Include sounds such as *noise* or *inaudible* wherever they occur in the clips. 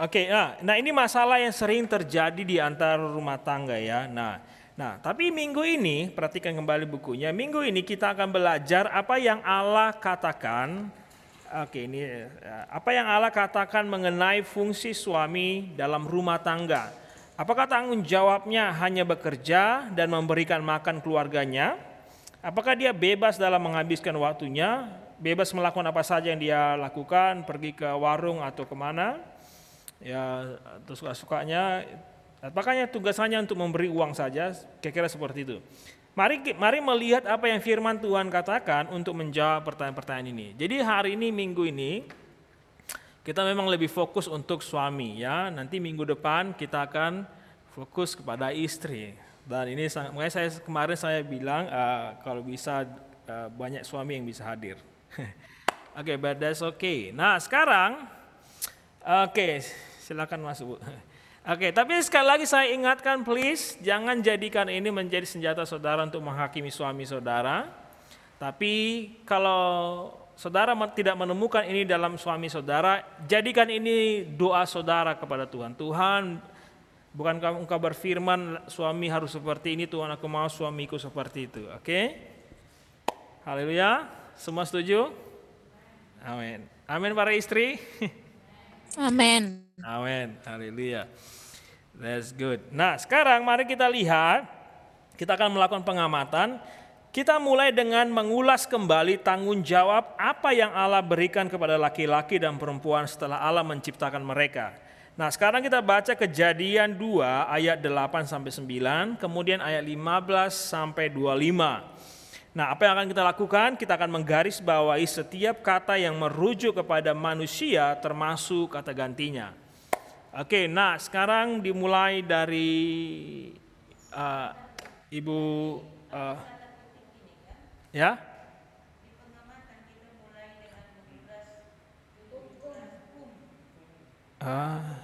Oke, nah, nah ini masalah yang sering terjadi di antara rumah tangga ya. Nah, nah tapi minggu ini perhatikan kembali bukunya. Minggu ini kita akan belajar apa yang Allah katakan. Oke, ini eh, apa yang Allah katakan mengenai fungsi suami dalam rumah tangga. Apakah tanggung jawabnya hanya bekerja dan memberikan makan keluarganya? Apakah dia bebas dalam menghabiskan waktunya, bebas melakukan apa saja yang dia lakukan, pergi ke warung atau ke mana? Ya suka-sukanya apakahnya tugasannya untuk memberi uang saja kira-kira seperti itu. Mari mari melihat apa yang firman Tuhan katakan untuk menjawab pertanyaan-pertanyaan ini. Jadi hari ini minggu ini kita memang lebih fokus untuk suami ya. Nanti minggu depan kita akan fokus kepada istri. Dan ini makanya saya kemarin saya bilang uh, kalau bisa uh, banyak suami yang bisa hadir. *laughs* Oke okay, but that's okay. Nah sekarang oke okay, Silakan masuk Bu. Oke, tapi sekali lagi saya ingatkan please jangan jadikan ini menjadi senjata saudara untuk menghakimi suami saudara. Tapi kalau saudara tidak menemukan ini dalam suami saudara, jadikan ini doa saudara kepada Tuhan. Tuhan, bukan kamu engkau berfirman suami harus seperti ini, Tuhan aku mau suamiku seperti itu. Oke? Haleluya. Semua setuju? Amin. Amin para istri. *laughs* Amin. Amin. Haleluya. That's good. Nah, sekarang mari kita lihat kita akan melakukan pengamatan. Kita mulai dengan mengulas kembali tanggung jawab apa yang Allah berikan kepada laki-laki dan perempuan setelah Allah menciptakan mereka. Nah, sekarang kita baca Kejadian 2 ayat 8 sampai 9, kemudian ayat 15 sampai 25. Nah, apa yang akan kita lakukan? Kita akan menggarisbawahi setiap kata yang merujuk kepada manusia termasuk kata gantinya. Oke, nah sekarang dimulai dari uh, Ibu uh, ya. Ah.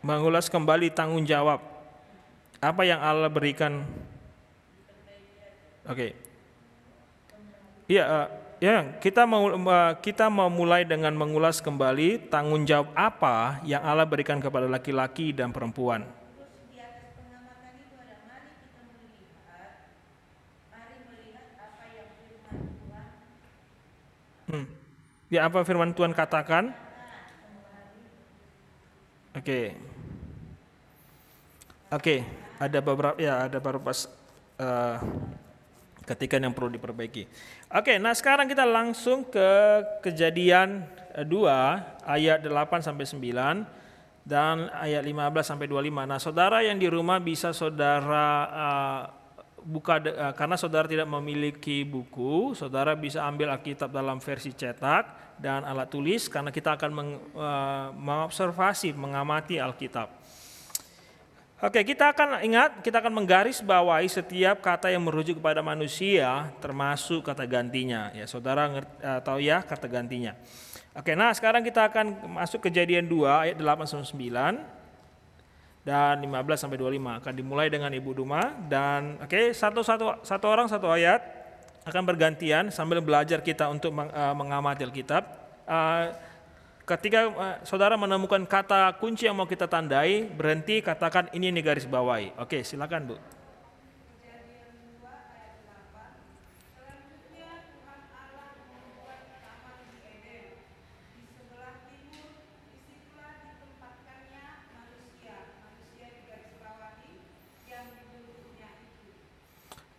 Mengulas kembali tanggung jawab apa yang Allah berikan. Oke. Okay. Iya, uh, ya kita mau uh, kita mau mulai dengan mengulas kembali tanggung jawab apa yang Allah berikan kepada laki-laki dan perempuan. Hmm. Ya apa firman Tuhan katakan? Oke. Okay. Oke, okay, ada beberapa ya ada beberapa uh, ketikan yang perlu diperbaiki. Oke, okay, nah sekarang kita langsung ke kejadian 2 ayat 8 sampai 9 dan ayat 15 sampai 25. Nah, saudara yang di rumah bisa saudara uh, buka uh, karena saudara tidak memiliki buku, saudara bisa ambil Alkitab dalam versi cetak dan alat tulis karena kita akan meng, uh, mengobservasi, mengamati Alkitab. Oke, kita akan ingat, kita akan menggaris bawahi setiap kata yang merujuk kepada manusia, termasuk kata gantinya. Ya, saudara uh, tahu ya kata gantinya. Oke, nah sekarang kita akan masuk kejadian 2 ayat 8 sampai 9 dan 15 sampai 25 akan dimulai dengan Ibu Duma dan oke satu satu satu orang satu ayat akan bergantian sambil belajar kita untuk uh, mengamati Alkitab. Uh, Ketika uh, saudara menemukan kata kunci yang mau kita tandai, berhenti katakan ini nih garis bawahi. Oke, silakan Bu.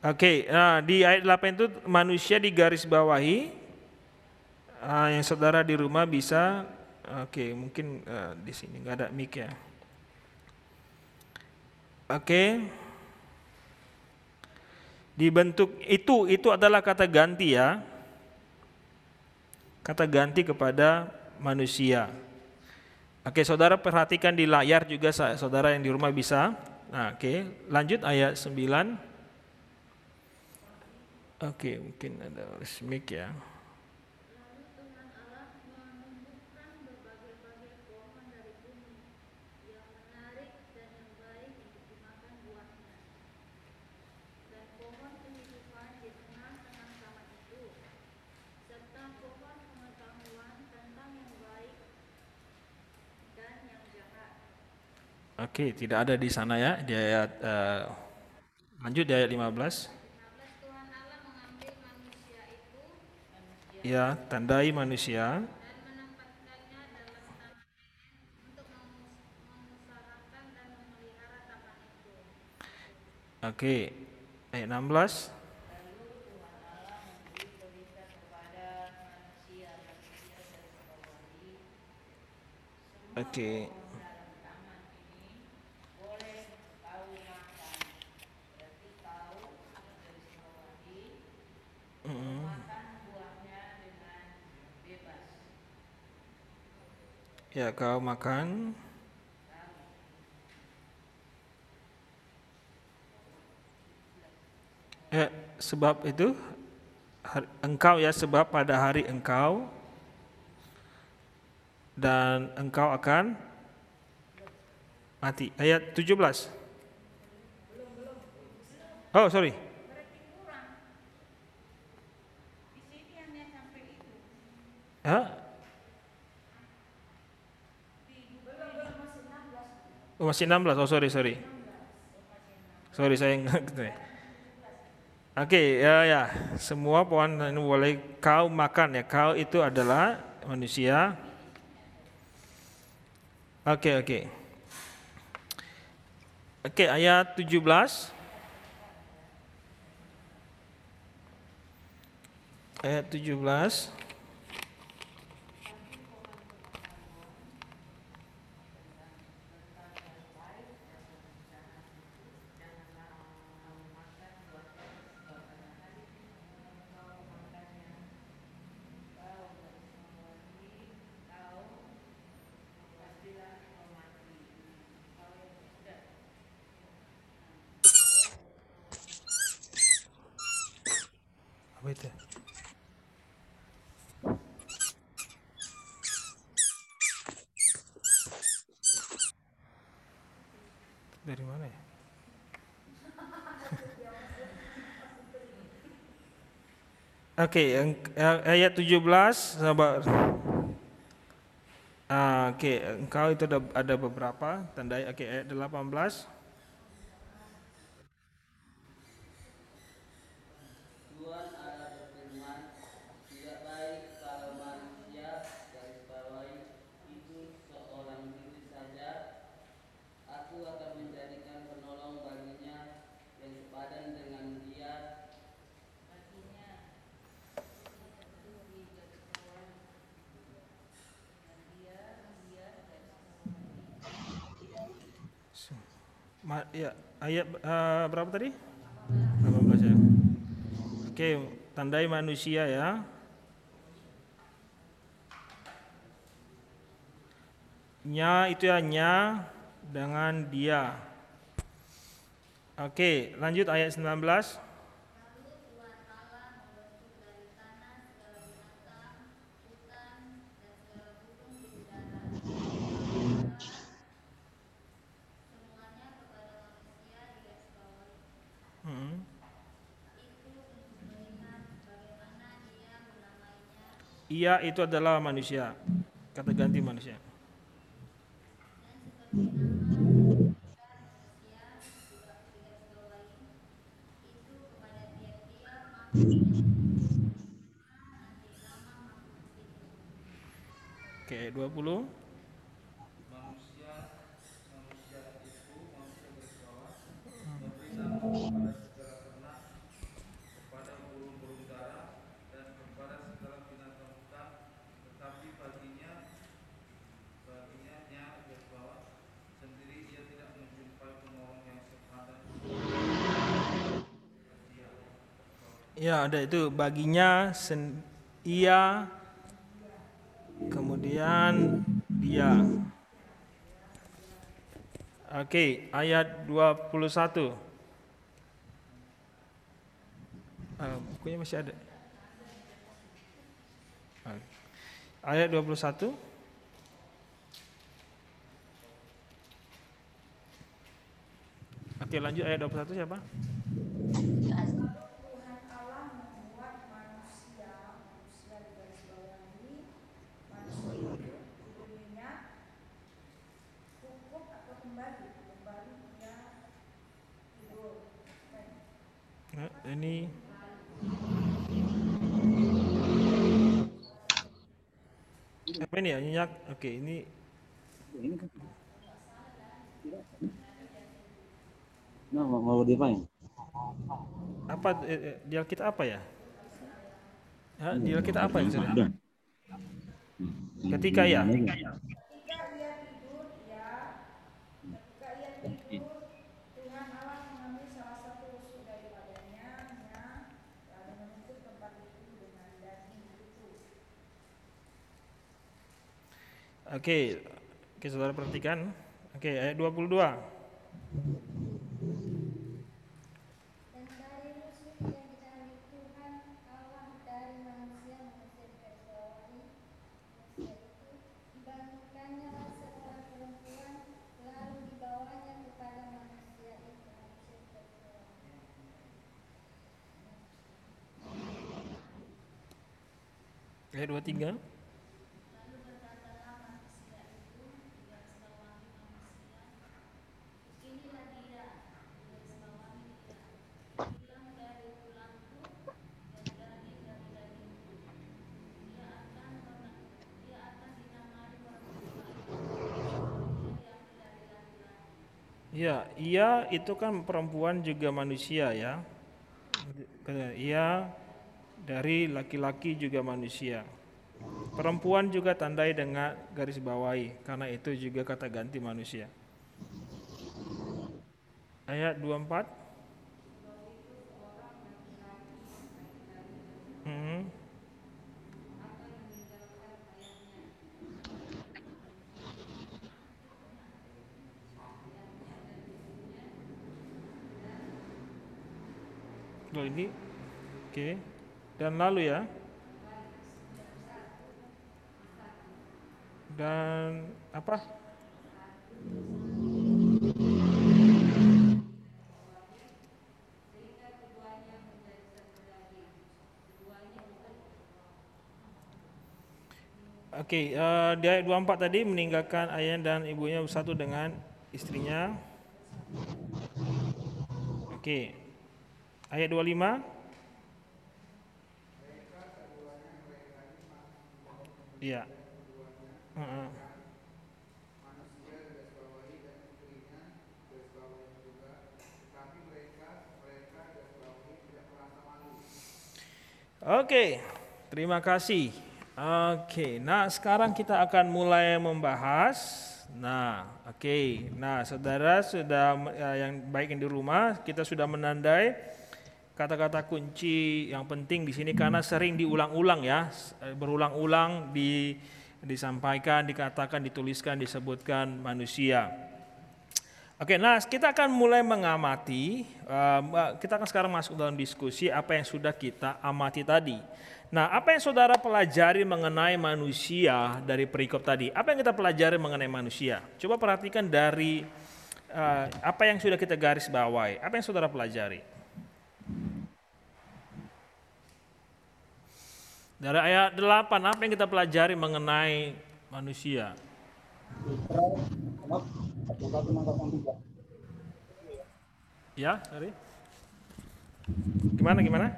Oke, okay, nah di ayat 8 itu manusia di garis bawahi. Uh, yang saudara di rumah bisa Oke, mungkin uh, di sini nggak ada mic ya. Oke. Dibentuk itu itu adalah kata ganti ya. Kata ganti kepada manusia. Oke, saudara perhatikan di layar juga saudara yang di rumah bisa. Nah, oke, lanjut ayat 9. Oke, mungkin ada mic ya. Oke, tidak ada di sana ya di ayat uh, lanjut di ayat 15. Ya, tandai manusia. Oke, ayat 16. Oke. Ya, kau makan. Ya, sebab itu engkau ya sebab pada hari engkau dan engkau akan mati. Ayat 17. Oh, sorry. Hah? Oh, masih 16. Oh, sorry, sorry. Sorry, saya *laughs* Oke, okay, ya ya. Semua pohon ini boleh kau makan ya. Kau itu adalah manusia. Oke, okay, oke. Okay. Oke, okay, ayat 17. Ayat 17. itu? Dari mana ya? Oke, okay, ayat 17 sahabat. Ah, Oke, okay, engkau itu ada, ada beberapa tanda oke okay, ayat 18 ayat uh, berapa tadi? 18 ya. Oke, tandai manusia ya. Nya itu ya nya dengan dia. Oke, lanjut ayat 19. Ia itu adalah manusia. Kata ganti manusia. Ya, ada itu baginya sen, ia kemudian dia. Oke, ayat 21. Uh, bukunya masih ada. Ayat 21. Oke, lanjut ayat 21 siapa? Ini apa ini ya nyenyak? Oke ini nah mau, mau diapain apa eh, eh, di Alkitab apa ya? Hah, di Alkitab apa yang ada Ketika ya. Oke, oke saudara perhatikan. Oke, ayat 22. Ayat 23. Ia itu kan perempuan juga manusia ya. Ia dari laki-laki juga manusia. Perempuan juga tandai dengan garis bawahi, karena itu juga kata ganti manusia. Ayat 24. Hmm. Loh ini, oke. Dan lalu ya. Dan apa? Oke, eh, di ayat 24 tadi meninggalkan ayah dan ibunya bersatu dengan istrinya. Oke. Ayat 25. Iya. Heeh. Oke, terima kasih. Oke, nah sekarang kita akan mulai membahas. Nah, oke. Nah, saudara sudah eh, yang baik yang di rumah, kita sudah menandai kata-kata kunci yang penting di sini karena sering diulang-ulang ya, eh, berulang-ulang di disampaikan, dikatakan, dituliskan, disebutkan manusia. Oke, nah kita akan mulai mengamati, eh, kita akan sekarang masuk dalam diskusi apa yang sudah kita amati tadi. Nah, apa yang saudara pelajari mengenai manusia dari perikop tadi? Apa yang kita pelajari mengenai manusia? Coba perhatikan dari eh, apa yang sudah kita garis bawahi. Apa yang saudara pelajari? Dari ayat 8, apa yang kita pelajari mengenai manusia? Ya, sorry. Gimana gimana?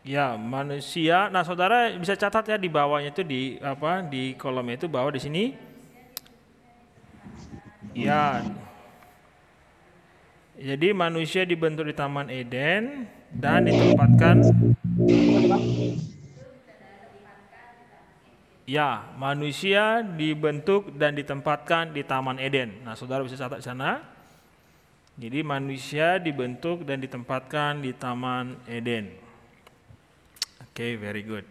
Ya, manusia. Nah, saudara bisa catat ya di bawahnya itu di apa di kolom itu bawah di sini. Ya. Jadi manusia dibentuk di Taman Eden dan ditempatkan Ya, manusia dibentuk dan ditempatkan di Taman Eden. Nah, saudara bisa catat di sana. Jadi manusia dibentuk dan ditempatkan di Taman Eden. Oke, okay, very good.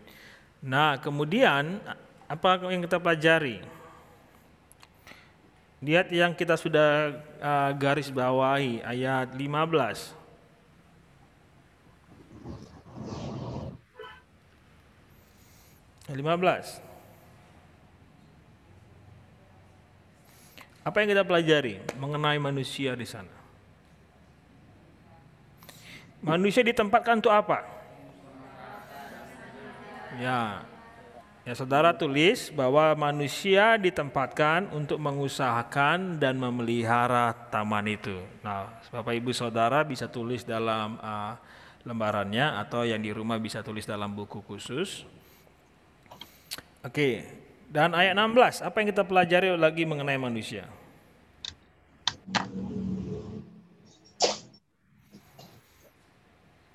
Nah, kemudian apa yang kita pelajari? Lihat yang kita sudah uh, garis bawahi ayat 15. Lima belas. Apa yang kita pelajari mengenai manusia di sana? Manusia ditempatkan untuk apa? Ya. Ya, saudara tulis bahwa manusia ditempatkan untuk mengusahakan dan memelihara taman itu. Nah, Bapak Ibu Saudara bisa tulis dalam uh, lembarannya atau yang di rumah bisa tulis dalam buku khusus. Oke, dan ayat 16, apa yang kita pelajari lagi mengenai manusia?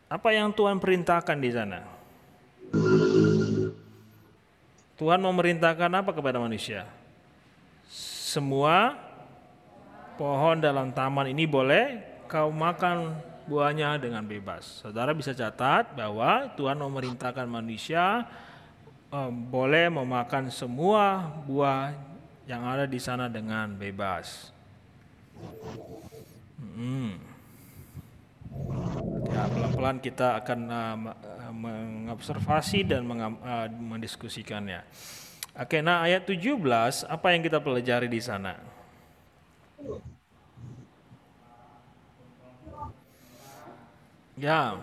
Apa yang Tuhan perintahkan di sana? Tuhan memerintahkan apa kepada manusia? Semua pohon dalam taman ini boleh kau makan buahnya dengan bebas. Saudara bisa catat bahwa Tuhan memerintahkan manusia um, boleh memakan semua buah yang ada di sana dengan bebas. Hmm. Ya, pelan-pelan kita akan uh, mengobservasi dan uh, mendiskusikannya. Oke, nah ayat 17 apa yang kita pelajari di sana? Ya,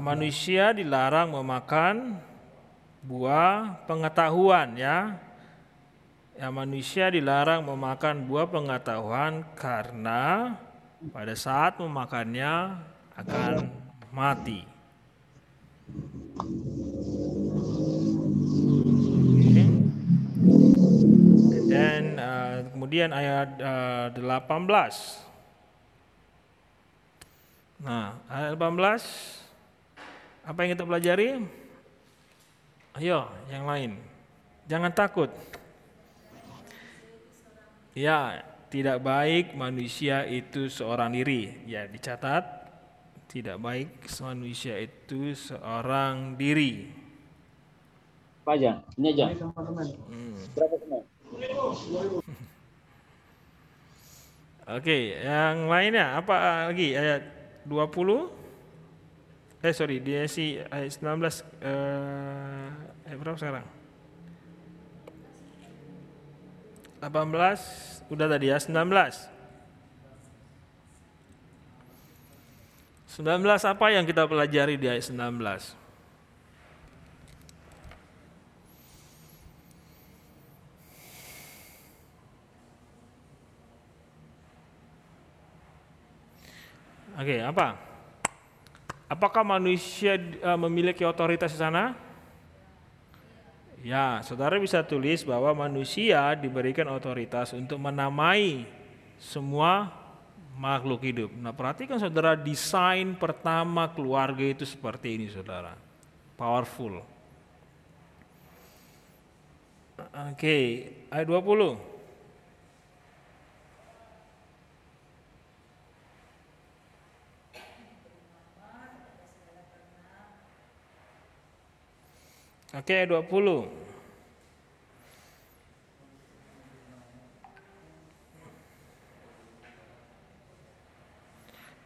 manusia dilarang memakan buah pengetahuan ya. Ya manusia dilarang memakan buah pengetahuan karena pada saat memakannya akan mati. Okay. Uh, kemudian ayat uh, 18. Nah, ayat 18 apa yang kita pelajari? Ayo, yang lain. Jangan takut. Ya, tidak baik manusia itu seorang diri. Ya, dicatat tidak baik manusia itu seorang diri. Apa aja? Ini aja. Hmm. Berapa *laughs* Oke, yang lainnya apa lagi ayat 20? Eh sorry, dia si ayat 19 eh, ayat berapa sekarang? 18 udah tadi ya 19 19 apa yang kita pelajari di ayat 19 Oke, apa? Apakah manusia uh, memiliki otoritas di sana? Ya, saudara bisa tulis bahwa manusia diberikan otoritas untuk menamai semua makhluk hidup. Nah, perhatikan saudara, desain pertama keluarga itu seperti ini, saudara. Powerful. Oke, ayat 20. Oke, okay, 20.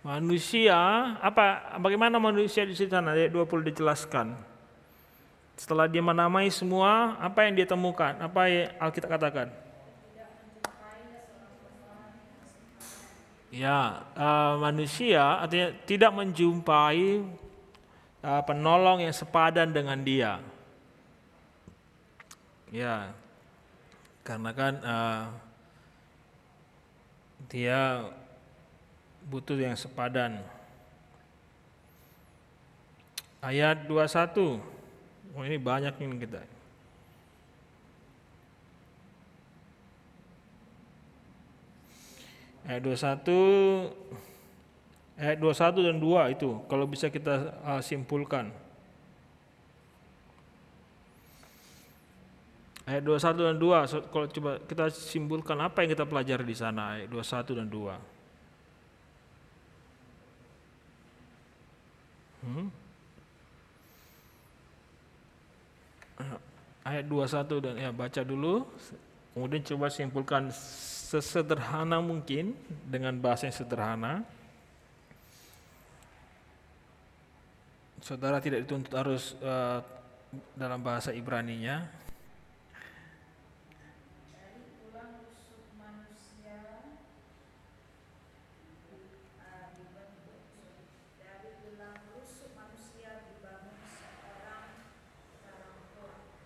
Manusia, apa bagaimana manusia di sana? Ayat 20 dijelaskan. Setelah dia menamai semua, apa yang dia temukan? Apa yang Alkitab katakan? Ya, uh, manusia artinya tidak menjumpai uh, penolong yang sepadan dengan dia. Ya, karena kan uh, dia butuh yang sepadan. Ayat 21. Oh ini banyak ini kita. Ayat 21 ayat 21 dan 2 itu kalau bisa kita uh, simpulkan. Ayat 21 dan 2, kalau coba kita simpulkan apa yang kita pelajari di sana, ayat 21 dan 2. Hmm? Ayat 21 dan ya baca dulu, kemudian coba simpulkan sesederhana mungkin dengan bahasa yang sederhana. Saudara tidak dituntut harus uh, dalam bahasa Ibrani-nya.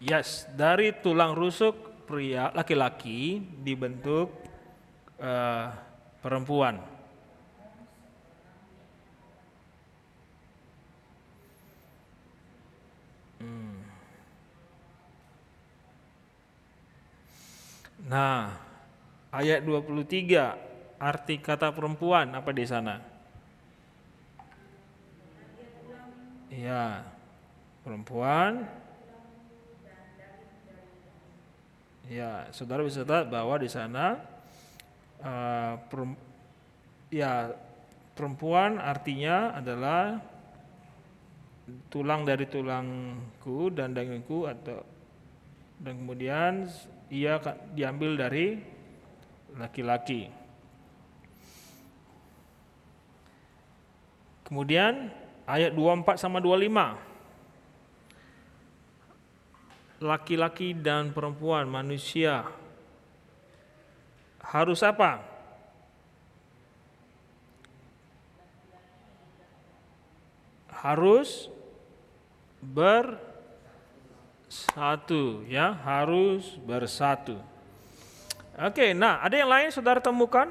Yes, dari tulang rusuk pria laki-laki dibentuk eh, perempuan. Hmm. Nah, ayat 23 arti kata perempuan apa di sana? Iya, perempuan Ya, saudara bisa lihat bahwa di sana uh, perem, ya perempuan artinya adalah tulang dari tulangku dan dagingku atau dan kemudian ia diambil dari laki-laki. Kemudian ayat 24 sama 25 laki-laki dan perempuan manusia harus apa? Harus bersatu ya, harus bersatu. Oke, nah ada yang lain saudara temukan?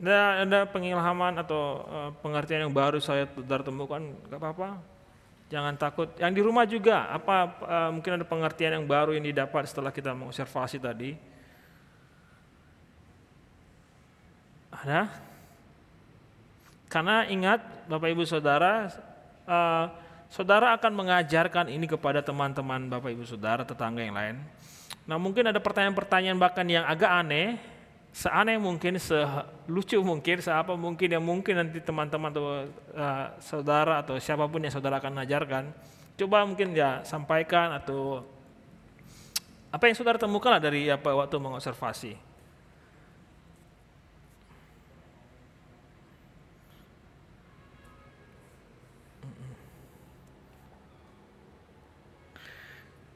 Ada, ada pengilhaman atau uh, pengertian yang baru saya saudara temukan? Gak apa-apa, Jangan takut. Yang di rumah juga, apa uh, mungkin ada pengertian yang baru yang didapat setelah kita mengobservasi tadi? Ada? Karena ingat Bapak Ibu Saudara, uh, Saudara akan mengajarkan ini kepada teman-teman Bapak Ibu Saudara, tetangga yang lain. Nah mungkin ada pertanyaan-pertanyaan bahkan yang agak aneh, seaneh mungkin, selucu mungkin, seapa mungkin yang mungkin nanti teman-teman atau uh, saudara atau siapa pun yang saudara akan ajarkan, coba mungkin ya sampaikan atau apa yang saudara temukan dari apa waktu mengobservasi.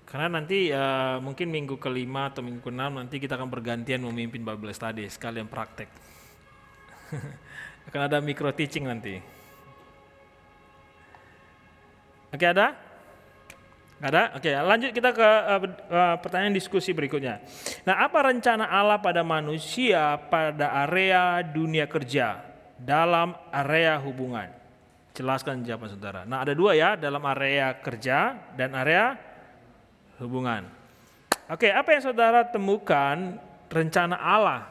Karena nanti uh, mungkin minggu kelima atau minggu keenam nanti kita akan bergantian memimpin Bible study sekalian praktek. *laughs* akan ada micro teaching nanti. Oke ada? Ada? Oke lanjut kita ke uh, uh, pertanyaan diskusi berikutnya. Nah apa rencana Allah pada manusia pada area dunia kerja dalam area hubungan? Jelaskan jawaban saudara. Nah ada dua ya dalam area kerja dan area hubungan. Oke, apa yang saudara temukan rencana Allah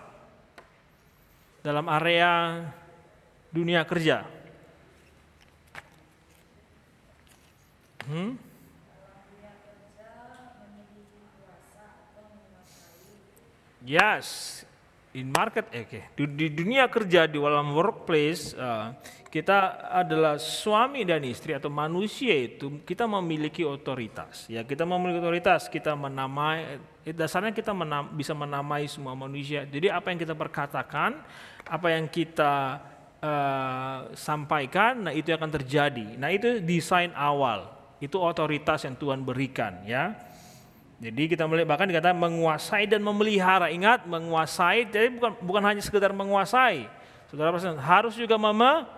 dalam area dunia kerja? Hmm? Yes, in market, eh, oke, okay. di, di dunia kerja di dalam workplace uh, kita adalah suami dan istri atau manusia itu kita memiliki otoritas ya. Kita memiliki otoritas kita menamai dasarnya kita menam, bisa menamai semua manusia. Jadi apa yang kita perkatakan apa yang kita uh, sampaikan nah itu akan terjadi. Nah itu desain awal itu otoritas yang Tuhan berikan ya. Jadi kita melihat bahkan dikatakan menguasai dan memelihara. Ingat menguasai jadi bukan bukan hanya sekedar menguasai. Saudara harus juga mem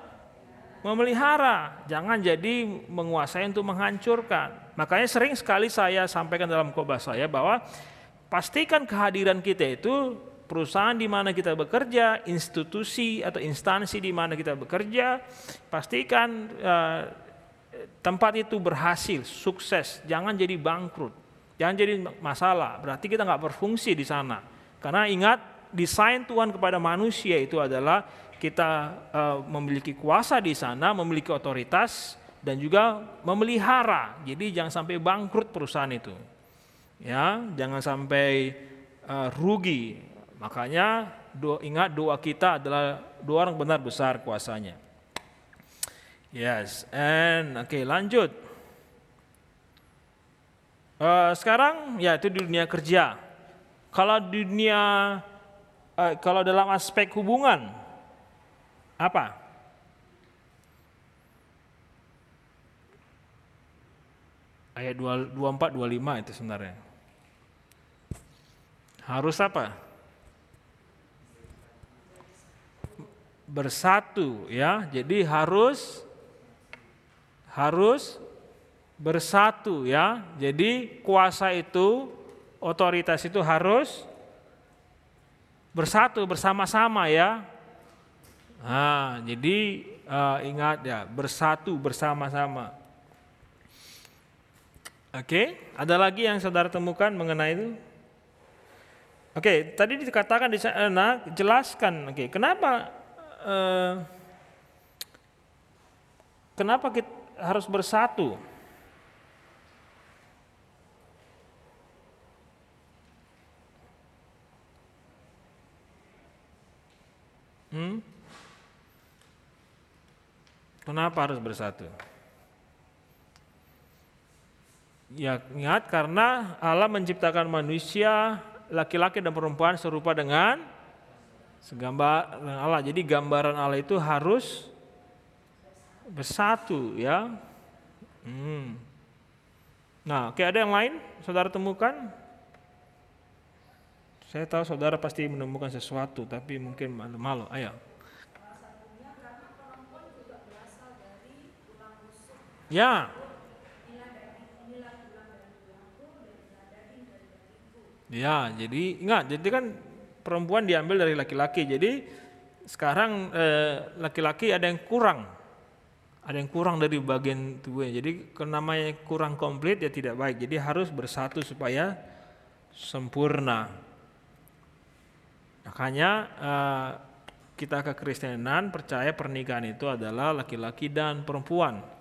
memelihara, jangan jadi menguasai untuk menghancurkan. Makanya sering sekali saya sampaikan dalam khotbah saya bahwa pastikan kehadiran kita itu perusahaan di mana kita bekerja, institusi atau instansi di mana kita bekerja, pastikan uh, tempat itu berhasil, sukses, jangan jadi bangkrut, jangan jadi masalah. Berarti kita nggak berfungsi di sana. Karena ingat desain Tuhan kepada manusia itu adalah kita uh, memiliki kuasa di sana, memiliki otoritas dan juga memelihara. Jadi jangan sampai bangkrut perusahaan itu. Ya, jangan sampai uh, rugi. Makanya doa, ingat doa kita adalah doa orang benar besar kuasanya. Yes, and oke okay, lanjut. Uh, sekarang ya itu di dunia kerja. Kalau dunia uh, kalau dalam aspek hubungan, apa? Ayat 24 25 itu sebenarnya. Harus apa? Bersatu ya. Jadi harus harus bersatu ya. Jadi kuasa itu, otoritas itu harus bersatu bersama-sama ya. Nah, jadi uh, ingat ya, bersatu bersama-sama. Oke, ada lagi yang saudara temukan mengenai itu? Oke, tadi dikatakan di sana, jelaskan. Oke, kenapa uh, kenapa kita harus bersatu? Hmm? Kenapa harus bersatu? Ya ingat karena Allah menciptakan manusia laki-laki dan perempuan serupa dengan segambar Allah. Jadi gambaran Allah itu harus bersatu ya. Hmm. Nah, oke ada yang lain saudara temukan? Saya tahu saudara pasti menemukan sesuatu, tapi mungkin malu-malu. Ayo. Ya. Ya, jadi ingat, jadi kan perempuan diambil dari laki-laki. Jadi sekarang eh, laki-laki ada yang kurang, ada yang kurang dari bagian tubuhnya. Jadi namanya kurang komplit ya tidak baik. Jadi harus bersatu supaya sempurna. Makanya eh, kita kekristenan percaya pernikahan itu adalah laki-laki dan perempuan.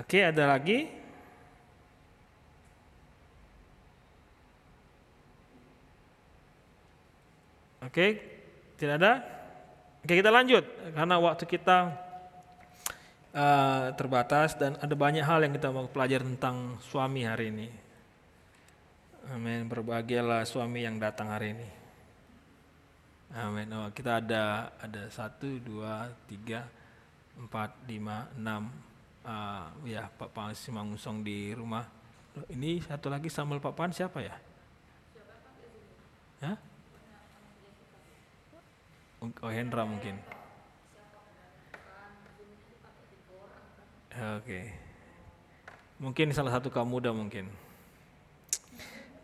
Oke, ada lagi? Oke, tidak ada? Oke, kita lanjut karena waktu kita uh, terbatas dan ada banyak hal yang kita mau pelajari tentang suami hari ini. Amin. Berbahagialah suami yang datang hari ini. Amin. Oh, kita ada ada satu, dua, tiga, empat, lima, enam. Uh, ya Pak Pan Simangusong di rumah. Ini satu lagi Samuel Pak Pan siapa ya? Hah? Oh Hendra mungkin. Oke. Okay. Mungkin salah satu kamu muda mungkin.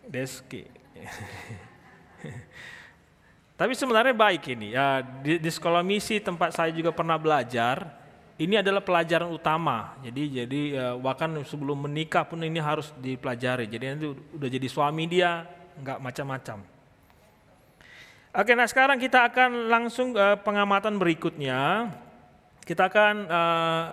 Deski. *laughs* Tapi sebenarnya baik ini. Ya, di, di sekolah misi tempat saya juga pernah belajar, ini adalah pelajaran utama. Jadi jadi ya, bahkan sebelum menikah pun ini harus dipelajari. Jadi nanti udah jadi suami dia nggak macam-macam. Oke, nah sekarang kita akan langsung uh, pengamatan berikutnya. Kita akan uh,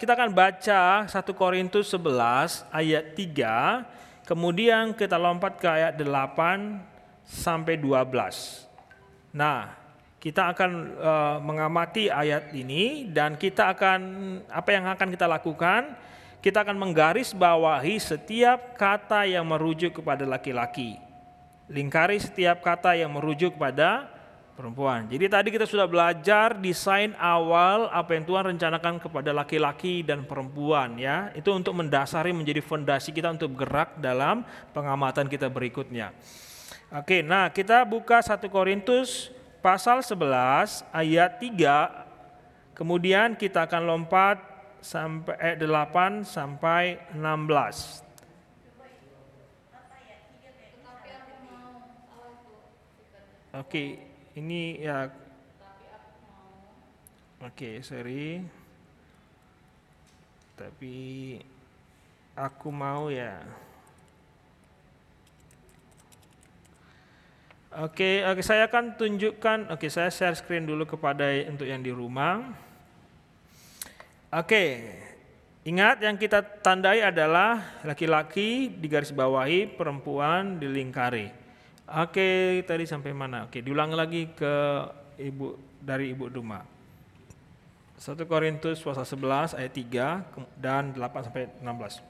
kita akan baca 1 Korintus 11 ayat 3, kemudian kita lompat ke ayat 8 sampai 12. Nah, kita akan uh, mengamati ayat ini dan kita akan apa yang akan kita lakukan? Kita akan menggaris bawahi setiap kata yang merujuk kepada laki-laki lingkari setiap kata yang merujuk pada perempuan. Jadi tadi kita sudah belajar desain awal apa yang Tuhan rencanakan kepada laki-laki dan perempuan ya. Itu untuk mendasari menjadi fondasi kita untuk bergerak dalam pengamatan kita berikutnya. Oke, nah kita buka 1 Korintus pasal 11 ayat 3. Kemudian kita akan lompat sampai ayat 8 sampai 16. Oke, ini ya. Oke, sorry. Tapi aku mau ya. Oke, oke saya akan tunjukkan. Oke, saya share screen dulu kepada untuk yang di rumah. Oke, ingat yang kita tandai adalah laki-laki di garis bawahi, perempuan dilingkari. Oke, tadi sampai mana? Oke, diulang lagi ke Ibu dari Ibu Duma. 1 Korintus pasal 11 ayat 3 dan 8 sampai 16.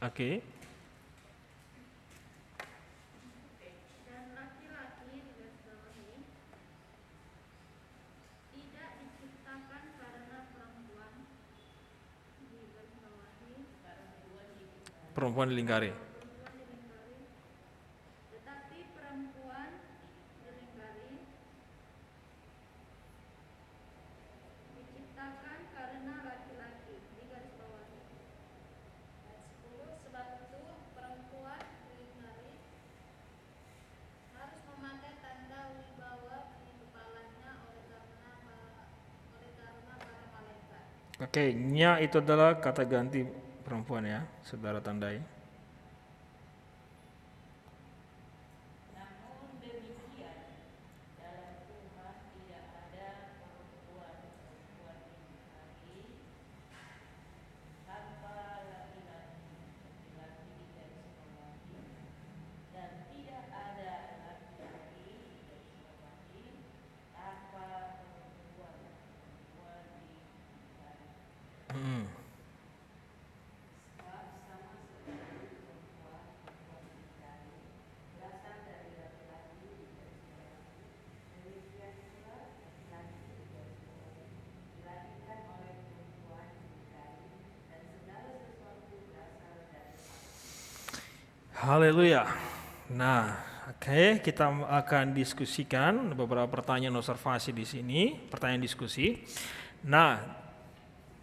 Dilingkari. perempuan dilingkari tetapi perempuan dilingkari diciptakan karena laki-laki digarisbawahi ayat 10 sebab itu perempuan dilingkari harus memakai tanda wibawa di kepalanya oleh karena oleh karena para malaikat Oke, nya itu adalah kata ganti perempuan ya, saudara tandai. Hmm. Haleluya. Nah, oke, kita akan diskusikan beberapa pertanyaan observasi di sini, pertanyaan diskusi. Nah,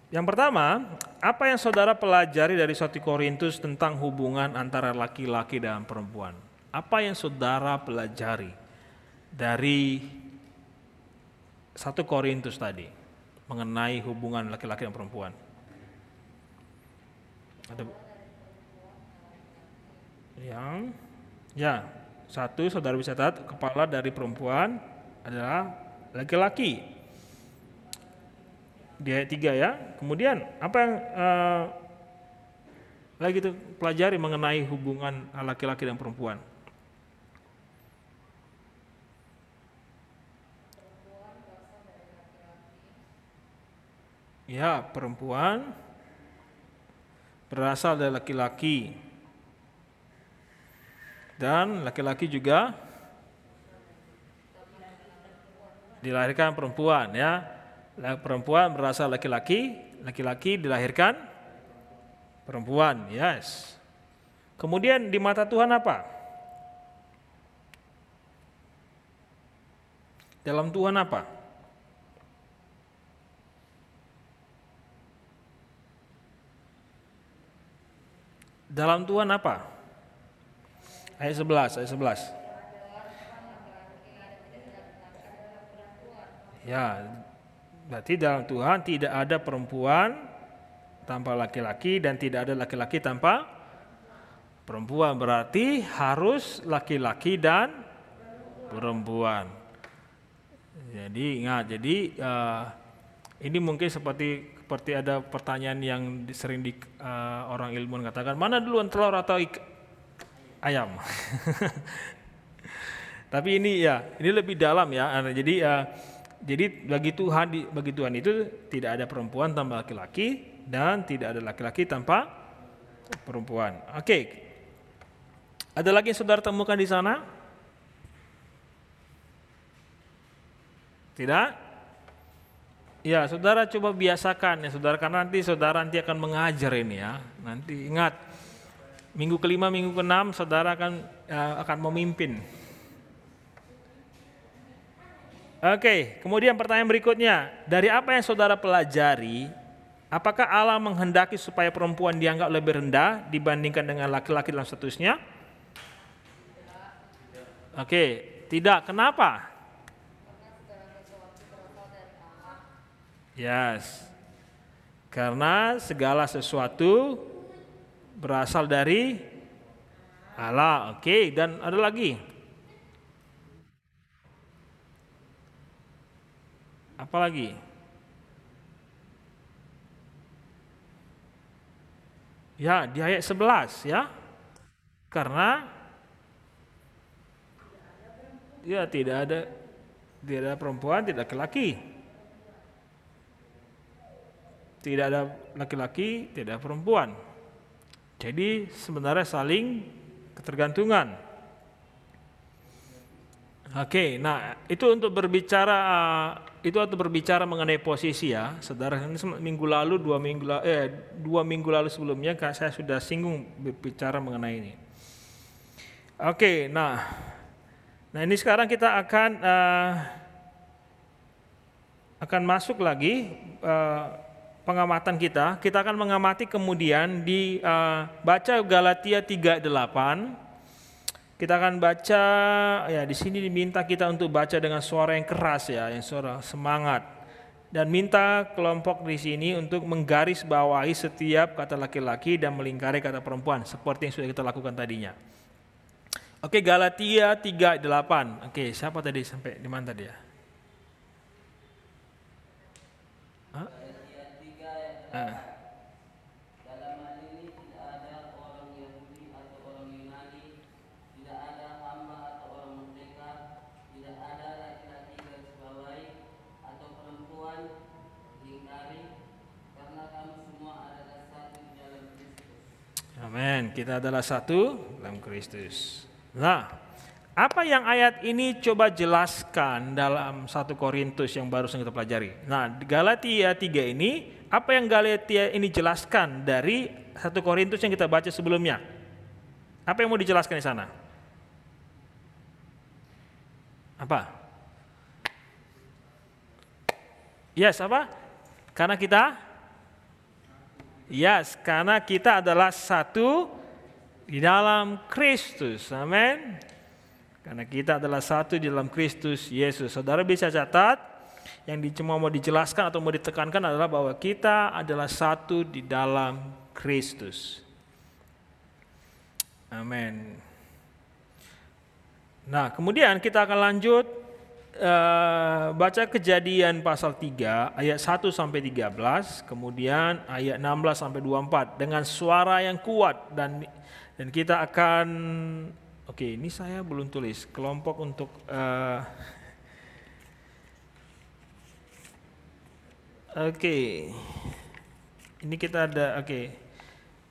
yang pertama, apa yang saudara pelajari dari 1 Korintus tentang hubungan antara laki-laki dan perempuan? Apa yang saudara pelajari dari 1 Korintus tadi mengenai hubungan laki-laki dan perempuan? Ada yang ya satu saudara bisa catat kepala dari perempuan adalah laki-laki di ayat 3 ya. Kemudian apa yang eh, lagi itu pelajari mengenai hubungan laki-laki dan perempuan? Ya, perempuan berasal dari laki-laki. Dan laki-laki juga dilahirkan perempuan ya. Perempuan berasal laki-laki, laki-laki dilahirkan perempuan. Yes. Kemudian di mata Tuhan apa? Dalam Tuhan apa? Dalam Tuhan apa? Ayat 11, ayat 11. Ya, berarti dalam Tuhan tidak ada perempuan tanpa laki-laki dan tidak ada laki-laki tanpa perempuan. Berarti harus laki-laki dan perempuan. Jadi ingat, jadi eh, ini mungkin seperti seperti ada pertanyaan yang sering di, eh, orang ilmuwan katakan mana duluan telur atau ik- ayam. *laughs* Tapi ini ya, ini lebih dalam ya. Nah, Jadi eh, jadi bagi Tuhan bagi Tuhan itu tidak ada perempuan tanpa laki-laki dan tidak ada laki-laki tanpa perempuan. Oke. Ada lagi yang saudara temukan di sana? Tidak? Ya, saudara coba biasakan ya saudara karena nanti saudara nanti akan mengajar ini ya. Nanti ingat minggu kelima, minggu keenam saudara akan eh, akan memimpin. Oke, kemudian pertanyaan berikutnya, dari apa yang saudara pelajari, apakah Allah menghendaki supaya perempuan dianggap lebih rendah dibandingkan dengan laki-laki dalam statusnya? Oke, tidak. Kenapa? Yes. Karena segala sesuatu berasal dari Allah. Oke, okay. dan ada lagi. Apa lagi? Ya, di ayat 11 ya. Karena ya tidak ada tidak ada perempuan, tidak laki-laki. Tidak ada laki-laki, tidak ada perempuan. Jadi sebenarnya saling ketergantungan. Oke, nah itu untuk berbicara itu untuk berbicara mengenai posisi ya, saudara. Ini minggu lalu dua minggu la- eh dua minggu lalu sebelumnya saya sudah singgung berbicara mengenai ini. Oke, nah, nah ini sekarang kita akan eh, akan masuk lagi eh, pengamatan kita. Kita akan mengamati kemudian di eh, baca Galatia 3:8. Kita akan baca ya di sini diminta kita untuk baca dengan suara yang keras ya, yang suara semangat. Dan minta kelompok di sini untuk menggaris bawahi setiap kata laki-laki dan melingkari kata perempuan seperti yang sudah kita lakukan tadinya. Oke, Galatia 3:8. Oke, siapa tadi sampai di mana tadi ya? Hah? Ah. Dalam hal ini tidak ada orang Yahudi atau orang Yunani, tidak ada hamba atau orang merdeka, tidak ada laki-laki garis bawahi atau perempuan lingkari, karena kamu semua adalah satu di dalam Kristus. Amin. Kita adalah satu dalam Kristus. Nah, apa yang ayat ini coba jelaskan dalam 1 Korintus yang baru kita pelajari. Nah, Galatia 3 ini, apa yang Galatia ini jelaskan dari 1 Korintus yang kita baca sebelumnya? Apa yang mau dijelaskan di sana? Apa? Yes, apa? Karena kita Yes, karena kita adalah satu di dalam Kristus. Amin. Karena kita adalah satu di dalam Kristus Yesus. Saudara bisa catat, yang cuma mau dijelaskan atau mau ditekankan adalah bahwa kita adalah satu di dalam Kristus. Amin. Nah, kemudian kita akan lanjut eh, baca Kejadian pasal 3 ayat 1 sampai 13, kemudian ayat 16 sampai 24 dengan suara yang kuat dan dan kita akan Oke, ini saya belum tulis kelompok untuk eh, Oke. Ini kita ada oke.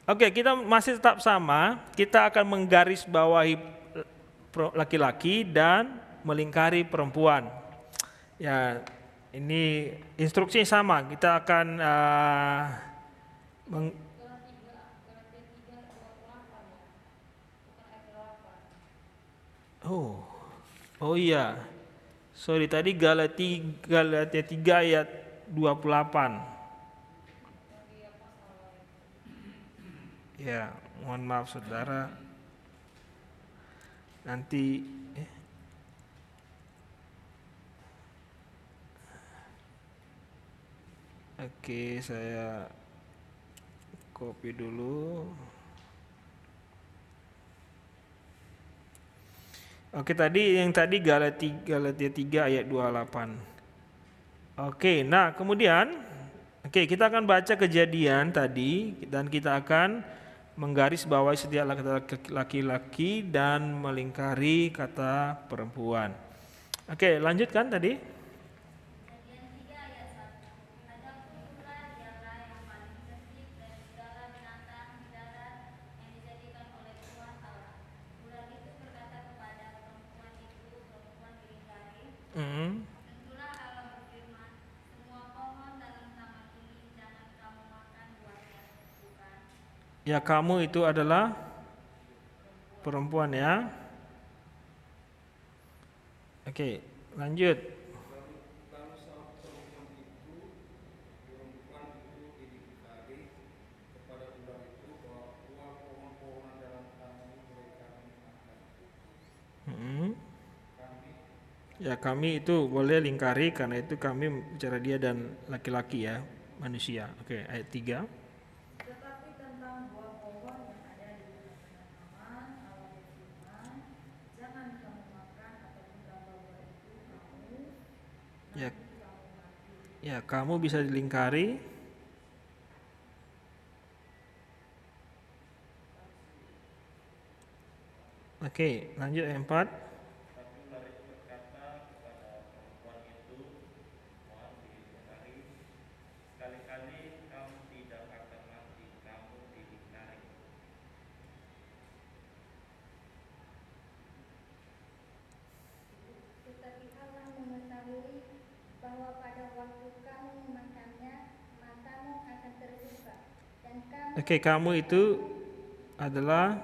Oke, kita masih tetap sama. Kita akan menggaris bawahi pro- laki-laki dan melingkari perempuan. Ya, ini instruksinya sama. Kita akan eh, Oh, oh iya. Sorry, tadi Galatia, Galatia 3 ayat 28. Ya, mohon maaf saudara. Nanti eh. Oke, saya copy dulu. Oke, tadi yang tadi Galatia, Galatia 3 ayat 28. Oke, nah kemudian oke kita akan baca kejadian tadi dan kita akan menggaris bawahi setiap laki-laki dan melingkari kata perempuan. Oke, lanjutkan tadi. Kejadian 3 ayat 1. Adapun ular dialah yang paling cerdik dari segala binatang di darat yang dijadikan oleh Tuhan Allah. Ular itu berkata kepada perempuan itu, perempuan dilingkari, Mm. Tentulah Allah berfirman, semua pohon dalam taman ini jangan kamu makan buahnya, bukan? Ya kamu itu adalah perempuan ya. Oke, lanjut. Mm. Ya kami itu boleh lingkari karena itu kami bicara dia dan laki-laki ya manusia. Oke ayat 3. Tetapi tentang buah pohon yang ada di tengah-tengah taman, Allah berfirman, jangan kamu makan ataupun tambah buah itu kamu, Ya. Ya, kamu bisa dilingkari. Oke, lanjut ayat 4. Tetapi Allah mengetahui bahwa pada waktu kamu memakannya, matamu akan terbuka dan kamu Oke, kamu itu adalah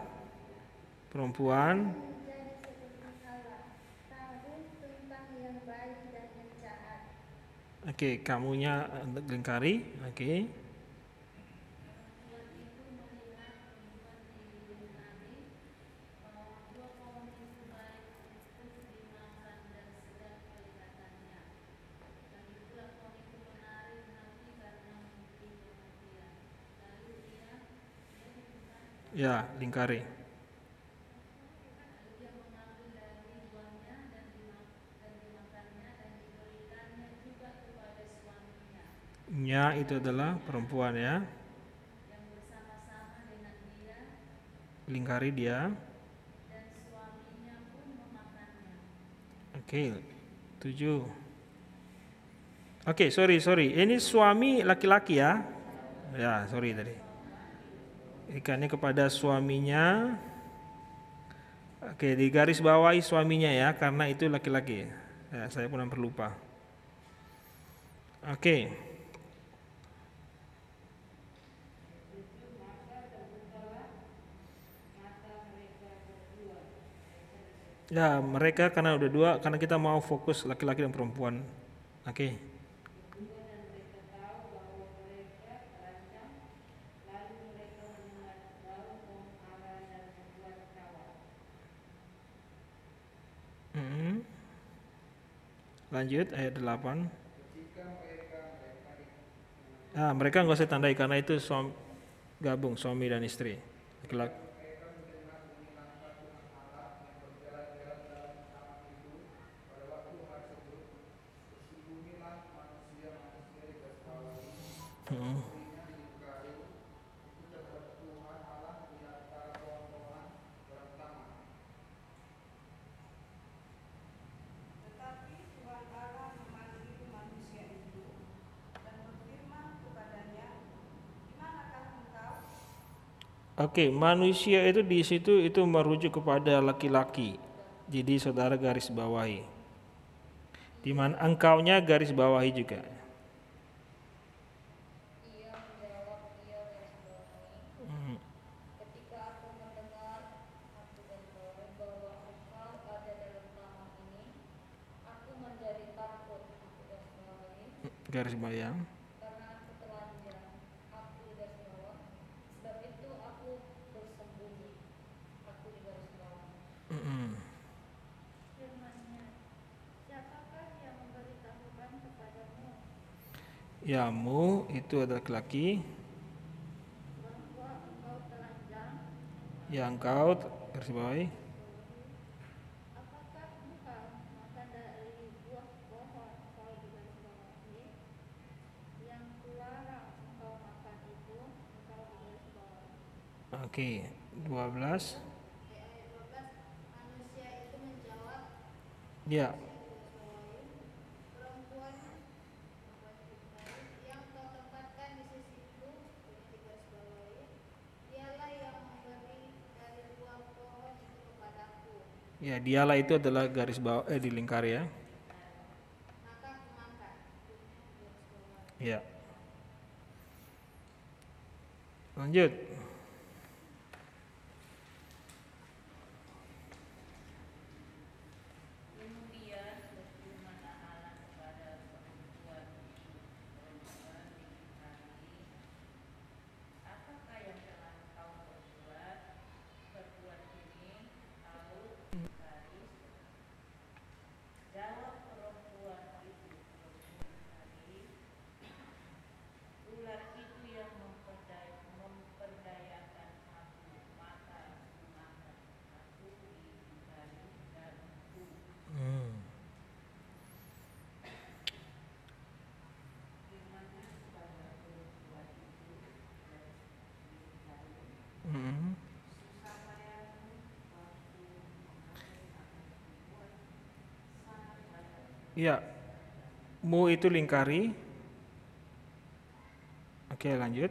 perempuan. Oke, kamunya eh, lingkari. Oke. Ya, lingkari. Nya itu adalah perempuan ya. Lingkari dia. Oke, tujuh. Oke, sorry, sorry. Ini suami laki-laki ya. Ya, sorry tadi. Ikannya kepada suaminya. Oke, di garis bawahi suaminya ya, karena itu laki-laki. Ya, saya pun hampir lupa. Oke. Ya, mereka karena udah dua, karena kita mau fokus laki-laki dan perempuan. Oke. Mm. Lanjut ayat 8. Ah, mereka nggak usah tandai karena itu suami, gabung suami dan istri. Mm. Tetapi Tuhan Allah memanggil manusia itu dan berfirman kepadanya, di manakah engkau? Oke, manusia itu di situ itu merujuk kepada laki-laki. Jadi saudara garis bawahi. Di mana engkaunya garis bawahi juga. Ia menjawab, ia garis bawahi. Hmm. Ketika aku mendengar, aku garis bawahi bahwa engkau ada dalam kamar ini, aku menjadi takut, aku garis bawahi, Garis bayang. karena aku telanjang, aku garis bawah. Sebab itu aku bersembunyi, aku di garis bawah. Mm-mm. Firman-Nya, siapakah yang memberitahukan kepadamu Yamu itu adalah laki-laki. bahwa engkau telanjang? Ya engkau garis bawahi. Apakah engkau makan dari buah pohon engkau di garis bawahi? Yang di garis bawahi. Oke, 12. Ayat 12, manusia itu menjawab, Ya, perempuan yang kau tempatkan di sisiku, ini di garis bawahi, dialah yang memberi dari buah pohon itu kepadaku, ya dialah itu adalah garis bawah eh ya. di garis bawahi. Ya. Lanjut. Ya, mu itu lingkari. Oke, lanjut.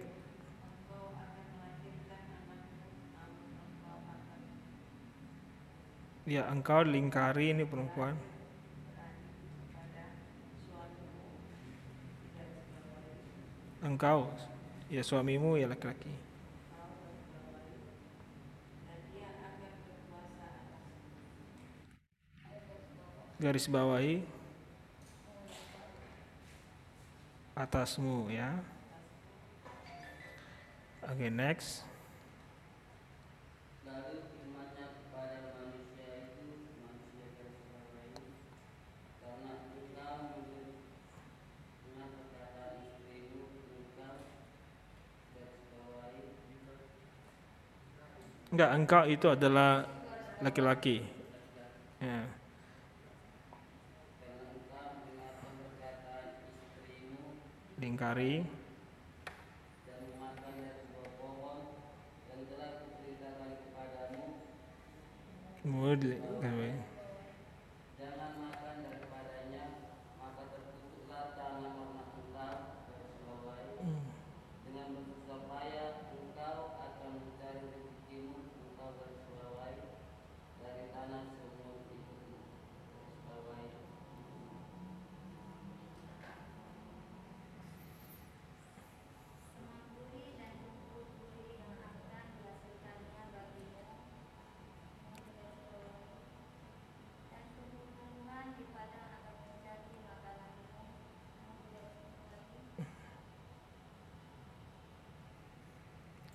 Ya, engkau lingkari ini perempuan. Engkau, ya suamimu ya laki-laki. Garis bawahi. atasmu ya. Oke, okay, next. Enggak, engkau itu adalah laki-laki. Ya. mengingkari mulai memakan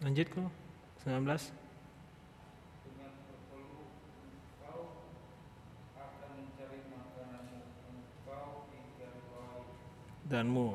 Lanjut kok. 19. dan mu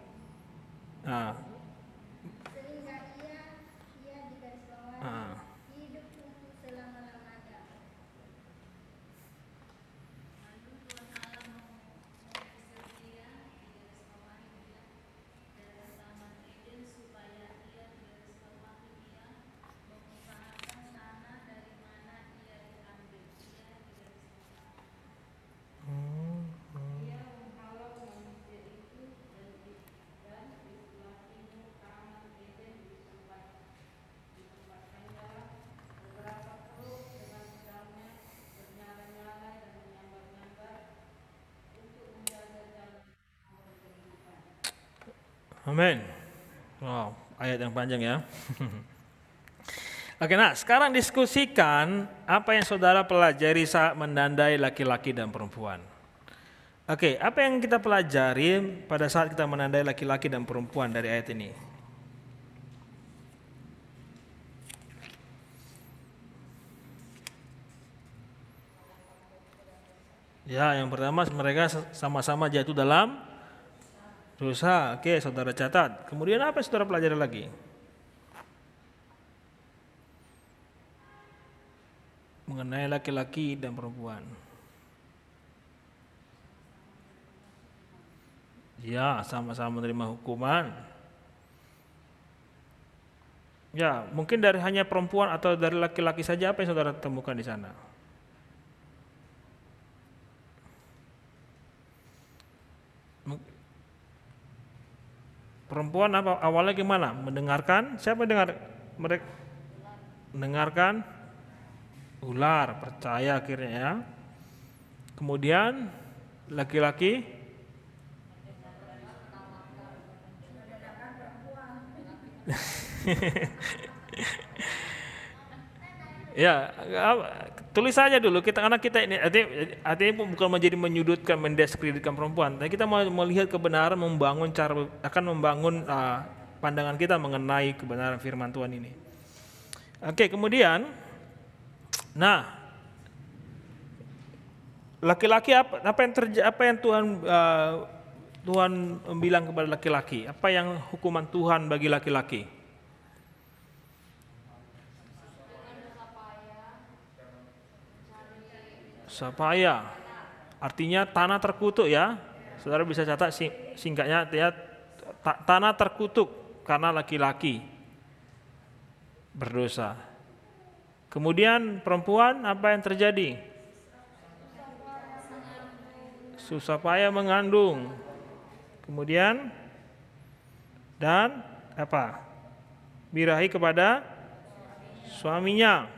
Amin. Wow, ayat yang panjang ya. *laughs* Oke, nah sekarang diskusikan apa yang saudara pelajari saat mendandai laki-laki dan perempuan. Oke, apa yang kita pelajari pada saat kita menandai laki-laki dan perempuan dari ayat ini? Ya, yang pertama mereka sama-sama jatuh dalam dosa. Oke, saudara catat. Kemudian apa yang saudara pelajari lagi? Mengenai laki-laki dan perempuan. Ya, sama-sama menerima hukuman. Ya, mungkin dari hanya perempuan atau dari laki-laki saja apa yang saudara temukan di sana? Perempuan apa awalnya gimana? Mendengarkan? Siapa dengar? Mereka mendengarkan ular, percaya akhirnya ya. Kemudian laki-laki *laughs* ya tulis saja dulu. Kita karena kita ini artinya, artinya bukan menjadi menyudutkan mendiskreditkan perempuan. Tapi kita mau melihat kebenaran membangun cara akan membangun uh, pandangan kita mengenai kebenaran firman Tuhan ini. Oke kemudian nah laki-laki apa apa yang terjadi apa yang Tuhan uh, Tuhan bilang kepada laki-laki? Apa yang hukuman Tuhan bagi laki-laki Sapaya. Artinya tanah terkutuk ya. Saudara bisa catat singkatnya ya tanah terkutuk karena laki-laki berdosa. Kemudian perempuan apa yang terjadi? Susah payah mengandung. Kemudian dan apa? Birahi kepada suaminya.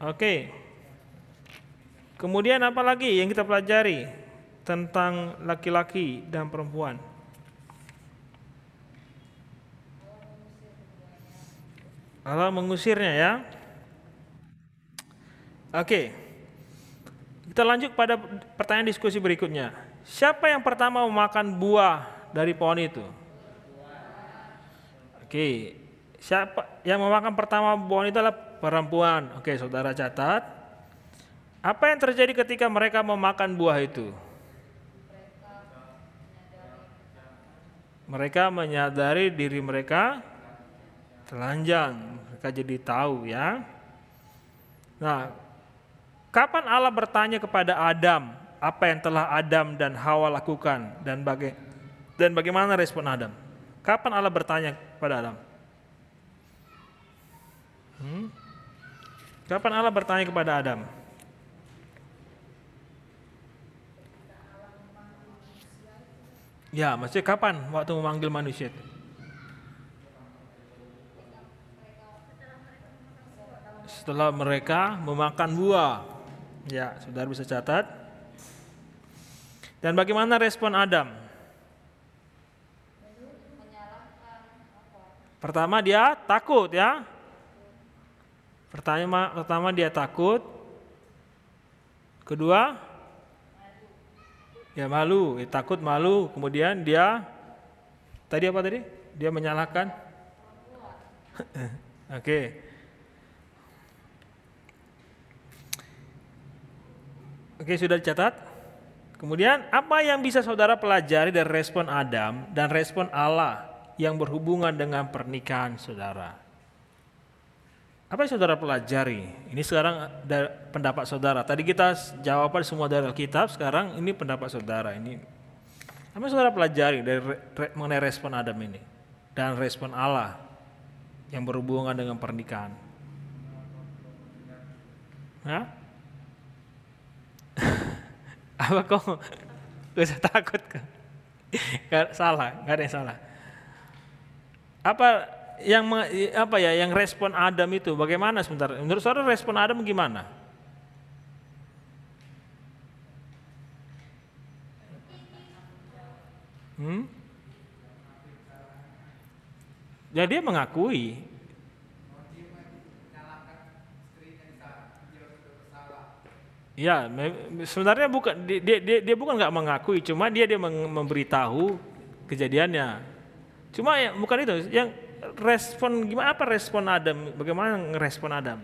Oke. Kemudian apa lagi yang kita pelajari tentang laki-laki dan perempuan? Allah mengusirnya ya. Oke. Kita lanjut pada pertanyaan diskusi berikutnya. Siapa yang pertama memakan buah dari pohon itu? Oke. Siapa yang memakan pertama pohon itu adalah perempuan. Oke, saudara catat. Apa yang terjadi ketika mereka memakan buah itu? Mereka menyadari diri mereka telanjang. Mereka jadi tahu ya. Nah, kapan Allah bertanya kepada Adam apa yang telah Adam dan Hawa lakukan dan baga dan bagaimana respon Adam? Kapan Allah bertanya kepada Adam? Hmm? Kapan Allah bertanya kepada Adam? Ya, maksudnya kapan waktu memanggil manusia itu? Setelah mereka memakan buah. Ya, saudara bisa catat. Dan bagaimana respon Adam? Pertama dia takut ya. Pertama, pertama dia takut. Kedua, Ya malu, ya, takut malu, kemudian dia tadi apa tadi? Dia menyalahkan. *laughs* Oke. Okay. Oke, sudah dicatat? Kemudian apa yang bisa saudara pelajari dari respon Adam dan respon Allah yang berhubungan dengan pernikahan saudara? Apa yang saudara pelajari? Ini sekarang dari pendapat saudara. Tadi kita jawaban semua dari Alkitab, sekarang ini pendapat saudara. Ini apa yang saudara pelajari dari mengenai respon Adam ini dan respon Allah yang berhubungan dengan pernikahan? Hah? *laughs* apa kok *laughs* usah takut kan? Salah, gak ada yang salah. Apa yang apa ya yang respon Adam itu bagaimana sebentar? Menurut saudara respon Adam gimana? Hmm? Ya dia mengakui. Ya, sebenarnya bukan dia dia, dia bukan nggak mengakui, cuma dia dia memberitahu kejadiannya. Cuma ya, bukan itu yang respon gimana apa respon Adam? Bagaimana ngerespon Adam?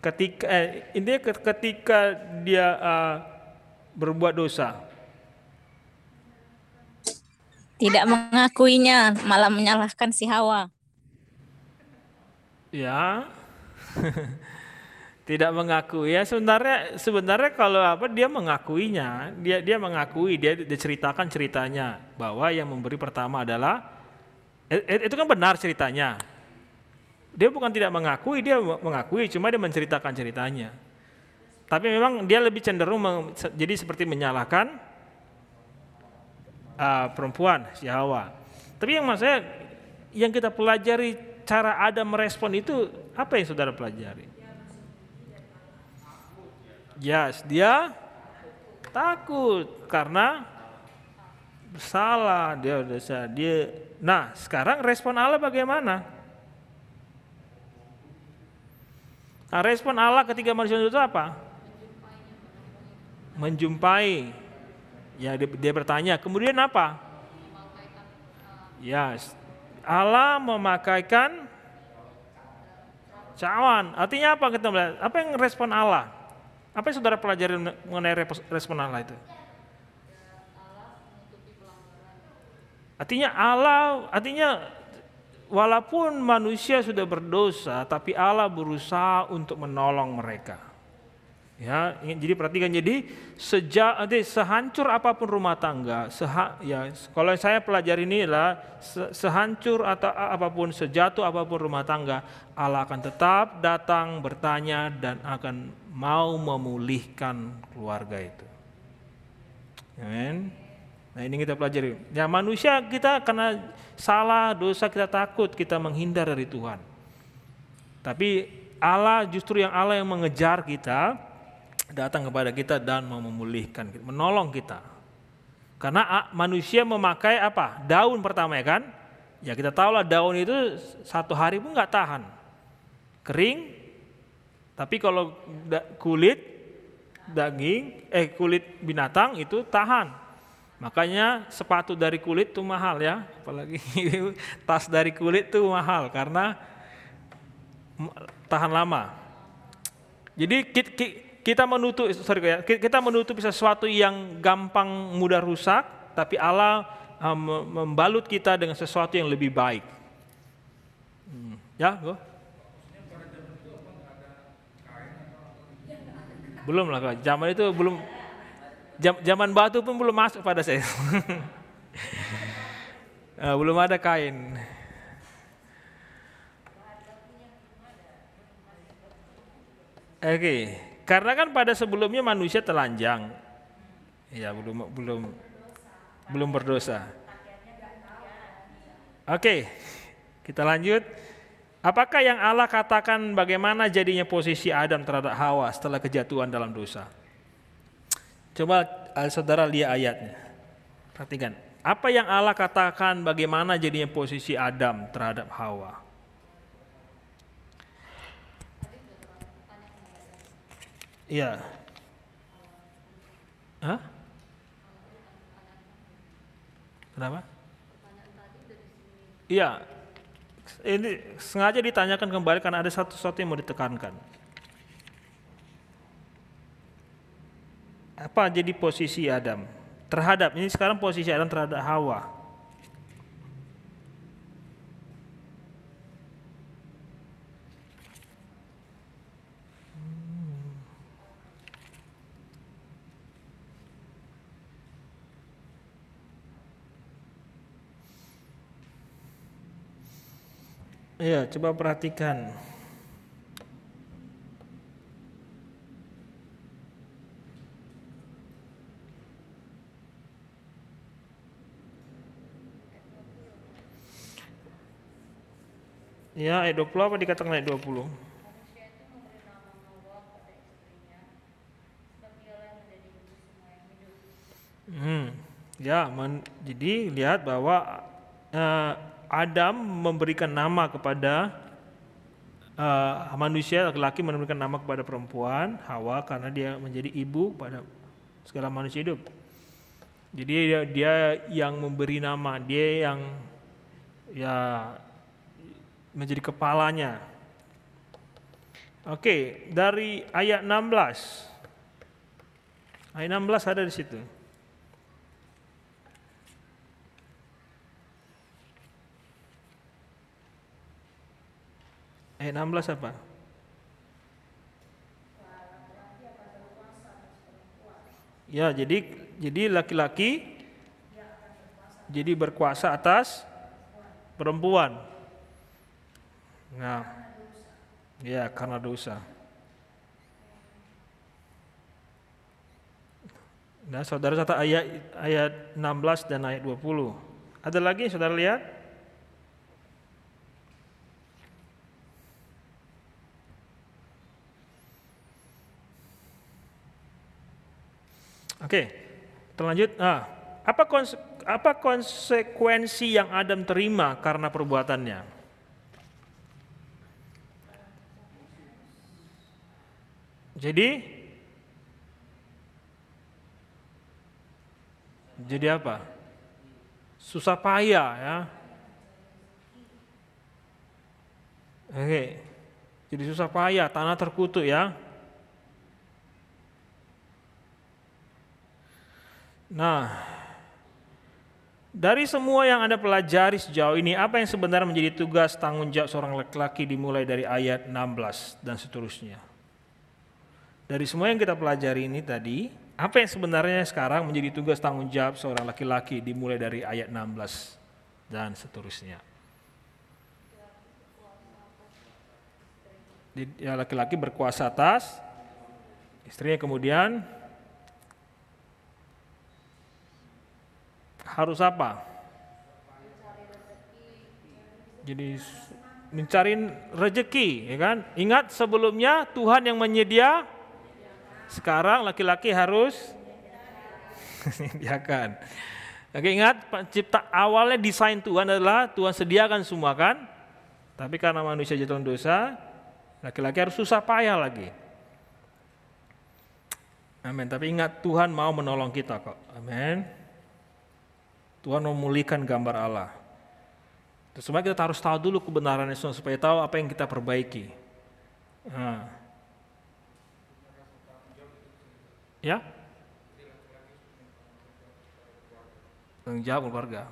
Ketika eh, intinya ke- ketika dia eh, berbuat dosa, Tidak mengakuinya, malah menyalahkan si Hawa. ya *laughs* tidak mengakui ya sebenarnya sebenarnya kalau apa dia mengakuinya dia dia mengakui dia diceritakan ceritanya bahwa yang memberi pertama adalah itu kan benar ceritanya. Dia bukan tidak mengakui dia mengakui cuma dia menceritakan ceritanya. Tapi memang dia lebih cenderung jadi seperti menyalahkan ah, perempuan si Hawa. Tapi yang maksudnya yang kita pelajari cara Adam merespon itu apa yang saudara pelajari? Yes, dia takut karena bersalah dia dia. Nah, sekarang respon Allah bagaimana? Nah, respon Allah ketika manusia itu apa? Menjumpai. Ya, dia, dia bertanya. Kemudian apa? Ya, Allah memakaikan cawan. Artinya apa kita melihat? Apa yang respon Allah? Apa yang saudara pelajari mengenai respon Allah itu? Artinya Allah, artinya walaupun manusia sudah berdosa, tapi Allah berusaha untuk menolong mereka. Ya, jadi perhatikan jadi sejak nanti sehancur apa pun rumah tangga, seha, ya kalau saya pelajari ini adalah se- sehancur atau apa pun sejatuh apa pun rumah tangga, Allah akan tetap datang bertanya dan akan mau memulihkan keluarga itu. Amin. Nah ini kita pelajari. Ya manusia kita karena salah dosa kita takut kita menghindar dari Tuhan. Tapi Allah justru yang Allah yang mengejar kita datang kepada kita dan mau memulihkan menolong kita. Karena manusia memakai apa? Daun pertama ya kan? Ya kita tahulah daun itu satu hari pun nggak tahan. Kering, tapi kalau kulit daging, eh kulit binatang itu tahan. Makanya sepatu dari kulit itu mahal ya, apalagi *laughs* tas dari kulit itu mahal karena tahan lama. Jadi ki- ki- kita menutup sorry ya, ki- kita menutupi sesuatu yang gampang mudah rusak, tapi Allah uh, mem- membalut kita dengan sesuatu yang lebih baik. Hmm, Ya, go. Belum lah, zaman itu belum zaman batu pun belum masuk pada saya. *laughs* Eh, belum ada kain. Oke, karena kan pada sebelumnya manusia telanjang, ya belum belum belum berdosa. Oke, kita lanjut. Apakah yang Allah katakan bagaimana jadinya posisi Adam terhadap Hawa setelah kejatuhan dalam dosa? Coba eh, saudara lihat ayatnya. Perhatikan. Apa yang Allah katakan bagaimana jadinya posisi Adam terhadap Hawa? Iya. Hah? Kenapa? Iya. Ini sengaja ditanyakan kembali karena ada satu sesuatu yang mau ditekankan. Apa jadi posisi Adam terhadap ini sekarang posisi Adam terhadap Hawa? Iya, coba perhatikan. Ya, ayat 20 apa dikatakan ayat 20? Manusia itu memberi nama Hawa pada istrinya, sebab dialah yang menjadi ibu semua yang hidup. Hmm, ya, men- jadi lihat bahwa eh, Adam memberikan nama kepada eh, manusia laki-laki memberikan nama kepada perempuan Hawa karena dia menjadi ibu pada segala manusia hidup. Jadi dia, dia yang memberi nama, dia yang ya menjadi kepalanya. Oke, dari ayat 16. Ayat 16 ada di situ. Ayat 16 apa? Ya, jadi jadi laki-laki jadi berkuasa atas perempuan. Nah, ya karena dosa. Nah, saudara kata ayat ayat 16 dan ayat 20. Ada lagi saudara lihat? Oke, terlanjut. Ah, apa konse- apa konsekuensi yang Adam terima karena perbuatannya? Jadi jadi apa? Susah payah ya. Oke. Jadi susah payah, tanah terkutuk ya. Nah, dari semua yang Anda pelajari sejauh ini, apa yang sebenarnya menjadi tugas tanggung jawab seorang laki-laki dimulai dari ayat 16 dan seterusnya? Dari semua yang kita pelajari ini tadi, apa yang sebenarnya sekarang menjadi tugas tanggung jawab seorang laki-laki dimulai dari ayat 16 dan seterusnya? Ya, laki-laki berkuasa atas istrinya kemudian harus apa? Jadi mencari rezeki, ya kan? Ingat sebelumnya Tuhan yang menyedia, sekarang laki-laki harus menyediakan. Oke ingat pencipta awalnya desain Tuhan adalah Tuhan sediakan semua kan? Tapi karena manusia jatuh dosa, laki-laki harus susah payah lagi. Amin. Tapi ingat Tuhan mau menolong kita kok. Amin. Tuhan memulihkan gambar Allah. Terus kita harus tahu dulu kebenaran Yesus supaya tahu apa yang kita perbaiki. Nah. Ya? Tanggung jawab keluarga.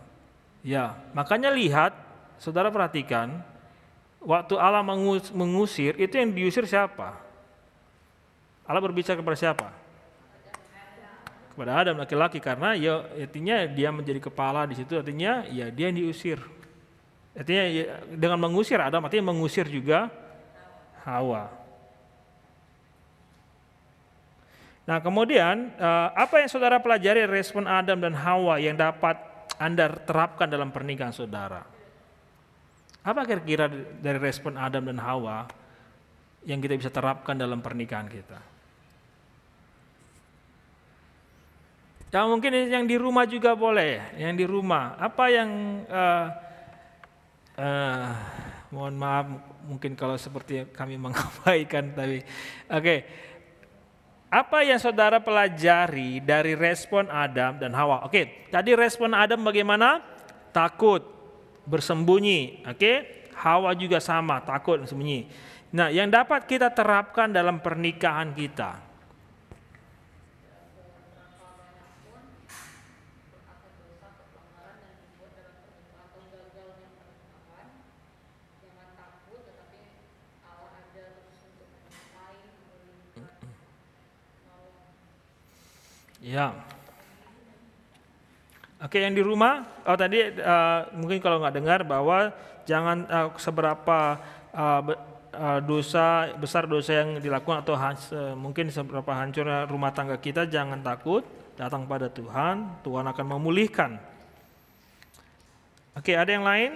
Ya, makanya lihat, saudara perhatikan, waktu Allah mengus- mengusir, itu yang diusir siapa? Allah berbicara kepada siapa? Kepada Adam laki-laki karena ya artinya dia menjadi kepala di situ artinya ya dia yang diusir. Artinya ya, dengan mengusir Adam artinya mengusir juga Hawa. Nah kemudian eh, apa yang saudara pelajari respon Adam dan Hawa yang dapat anda terapkan dalam pernikahan saudara? Apa kira-kira dari respon Adam dan Hawa yang kita bisa terapkan dalam pernikahan kita? Ya mungkin yang di rumah juga boleh, yang di rumah. Apa yang eh, eh, mohon maaf mungkin kalau seperti kami mengabaikan tapi oke. Apa yang saudara pelajari dari respon Adam dan Hawa? Oke, tadi respon Adam bagaimana? Takut, bersembunyi. Oke, Hawa juga sama, takut, bersembunyi. Nah, yang dapat kita terapkan dalam pernikahan kita. Ya. Oke, yang di rumah, oh tadi eh, mungkin kalau nggak dengar bahwa jangan eh, seberapa eh, be- eh, dosa besar dosa yang dilakukan atau han- se- mungkin seberapa hancurnya rumah tangga kita, jangan takut, datang pada Tuhan, Tuhan akan memulihkan. Oke, ada yang lain?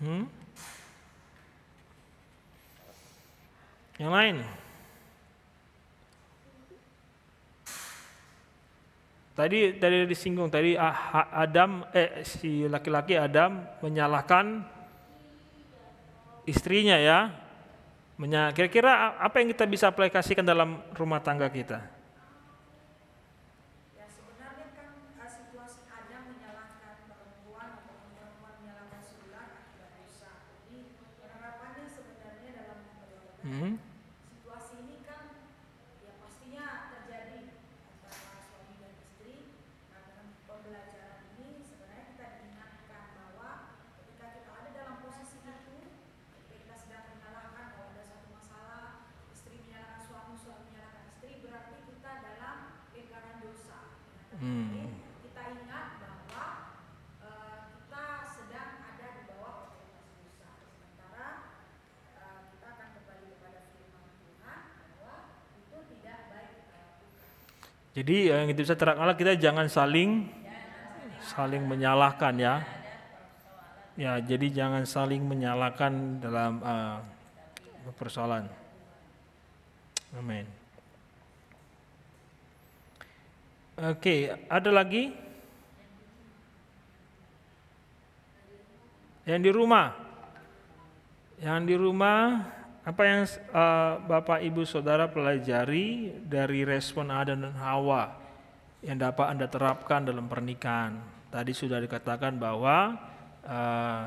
Hmm? Yang lain? tadi tadi disinggung tadi Adam eh si laki-laki Adam menyalahkan istrinya ya. Kira-kira apa yang kita bisa aplikasikan dalam rumah tangga kita? Ya sebenarnya kan eh, situasi Adam menyalahkan perempuan atau perempuan menyalahkan sebelah akibat dosa. Jadi penerapannya sebenarnya dalam dalam Hmm. situasi ini kan ya pastinya terjadi antara suami dan istri. Nah dengan pembelajaran ini sebenarnya kita diingatkan bahwa ketika kita ada dalam posisi itu, ketika kita sedang menyalahkan kalau ada satu masalah, istri menyalahkan suami, suami menyalahkan istri, berarti kita dalam lingkaran dosa. Dengan kata lain, kita ingat bahwa eh, kita sedang ada di bawah otoritas dosa. Sementara eh, kita akan kembali kepada firman Tuhan bahwa itu tidak baik kita lakukan. Jadi eh, yang itu bisa terangkan kita jangan saling saling menyalahkan ya. Ya, jadi jangan saling menyalahkan dalam eh, persoalan. Amin. Oke, ada lagi? Yang di rumah. Yang di rumah apa yang eh, Bapak Ibu Saudara pelajari dari respon Adam dan Hawa yang dapat Anda terapkan dalam pernikahan? Tadi sudah dikatakan bahwa eh,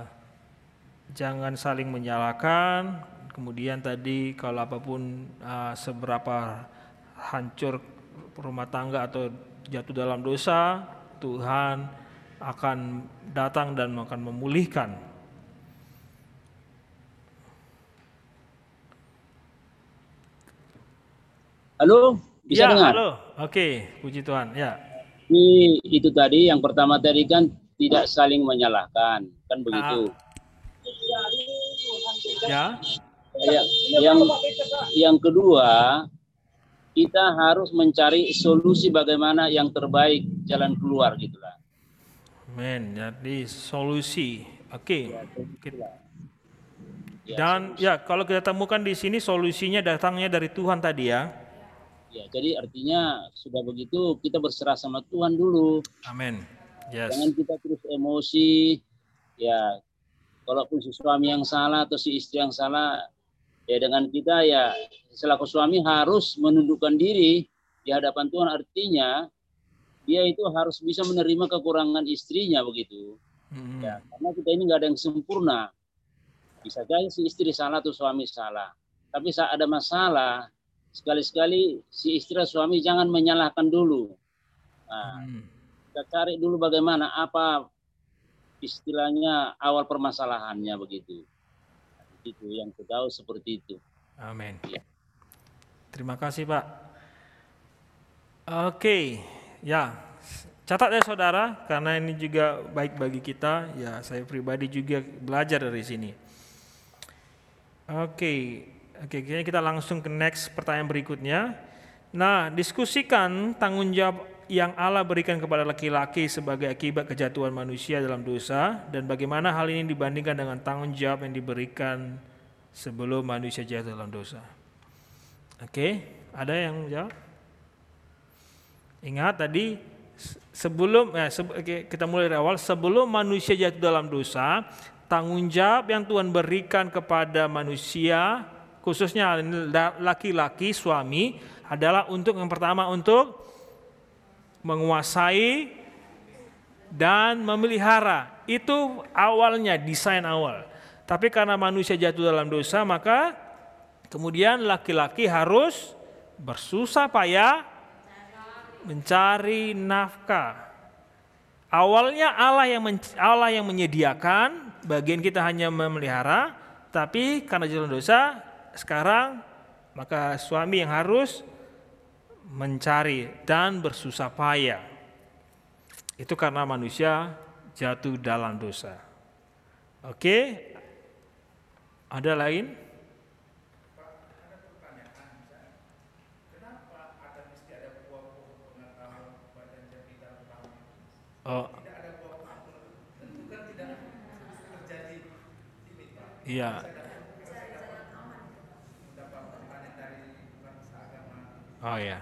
jangan saling menyalahkan. Kemudian tadi kalau apa pun eh, seberapa hancur rumah tangga atau jatuh dalam dosa, Tuhan akan datang dan akan memulihkan. Halo, bisa ya, dengar? halo. Oke, puji Tuhan. Ya. Ini itu tadi yang pertama tadi kan tidak saling menyalahkan, kan begitu. Ya. Ya, yang yang kedua kita harus mencari solusi bagaimana yang terbaik jalan keluar gitulah. Men, jadi solusi. Oke. Ya, Dan ya, kalau kita temukan di sini solusinya datangnya dari Tuhan tadi ya. Ya, jadi artinya sudah begitu kita berserah sama Tuhan dulu. Amin. Yes. Jangan kita terus emosi. Ya, kalaupun si suami yang salah atau si istri yang salah, ya dengan kita ya selaku suami harus menundukkan diri di hadapan Tuhan. Artinya dia itu harus bisa menerima kekurangan istrinya begitu. Hmm. Ya, karena kita ini nggak ada yang sempurna. Bisa jadi si istri salah atau suami salah. Tapi saat ada masalah, sekali-sekali si istri suami jangan menyalahkan dulu. Nah, Hmm. kita cari dulu bagaimana apa istilahnya awal permasalahannya begitu. Itu yang tahu seperti itu. Amin. Ya. Terima kasih, Pak. Oke, ya. Catat ya saudara, karena ini juga baik bagi kita. Ya, saya pribadi juga belajar dari sini. Oke, oke, kayaknya kita langsung ke next pertanyaan berikutnya. Nah, diskusikan tanggung jawab yang Allah berikan kepada laki-laki sebagai akibat kejatuhan manusia dalam dosa dan bagaimana hal ini dibandingkan dengan tanggung jawab yang diberikan sebelum manusia jatuh dalam dosa. Oke, ada yang jawab? Ingat tadi se- sebelum eh, se- oke, kita mulai dari awal sebelum manusia jatuh dalam dosa, tanggung jawab yang Tuhan berikan kepada manusia khususnya la- laki-laki suami adalah untuk yang pertama untuk menguasai dan memelihara. Itu awalnya desain awal. Tapi karena manusia jatuh dalam dosa, maka kemudian laki-laki harus bersusah payah mencari nafkah. Awalnya Allah yang men- Allah yang menyediakan, bagian kita hanya memelihara, tapi karena jalan dosa, sekarang maka suami yang harus mencari dan bersusah payah. Itu karena manusia jatuh dalam dosa. Oke? Ada lain? Oh. Iya. Oh ya.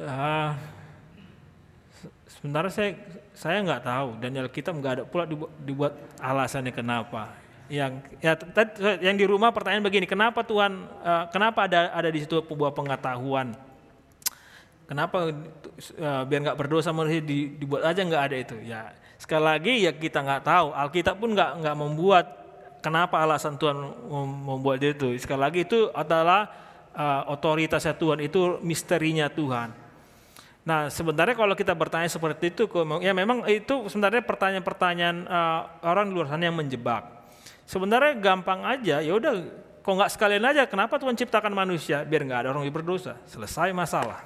Uh, sebenarnya saya saya nggak tahu. Dan kita nggak ada pula dibuat, dibuat alasannya kenapa. Yang ya yang di rumah pertanyaan begini kenapa Tuhan uh, kenapa ada ada di situ sebuah pengetahuan? Kenapa uh, biar nggak berdosa manusia di, dibuat aja nggak ada itu? Ya sekali lagi ya kita nggak tahu. Alkitab pun nggak nggak membuat kenapa alasan Tuhan mem- membuat itu. Sekali lagi itu adalah eh, otoritasnya Tuhan, itu misterinya Tuhan. Nah, sebenarnya kalau kita bertanya seperti itu, ya memang itu sebenarnya pertanyaan-pertanyaan eh, orang di luar sana yang menjebak. Sebenarnya gampang aja, ya udah, kok nggak sekalian aja, kenapa Tuhan ciptakan manusia biar nggak ada orang yang berdosa, selesai masalah.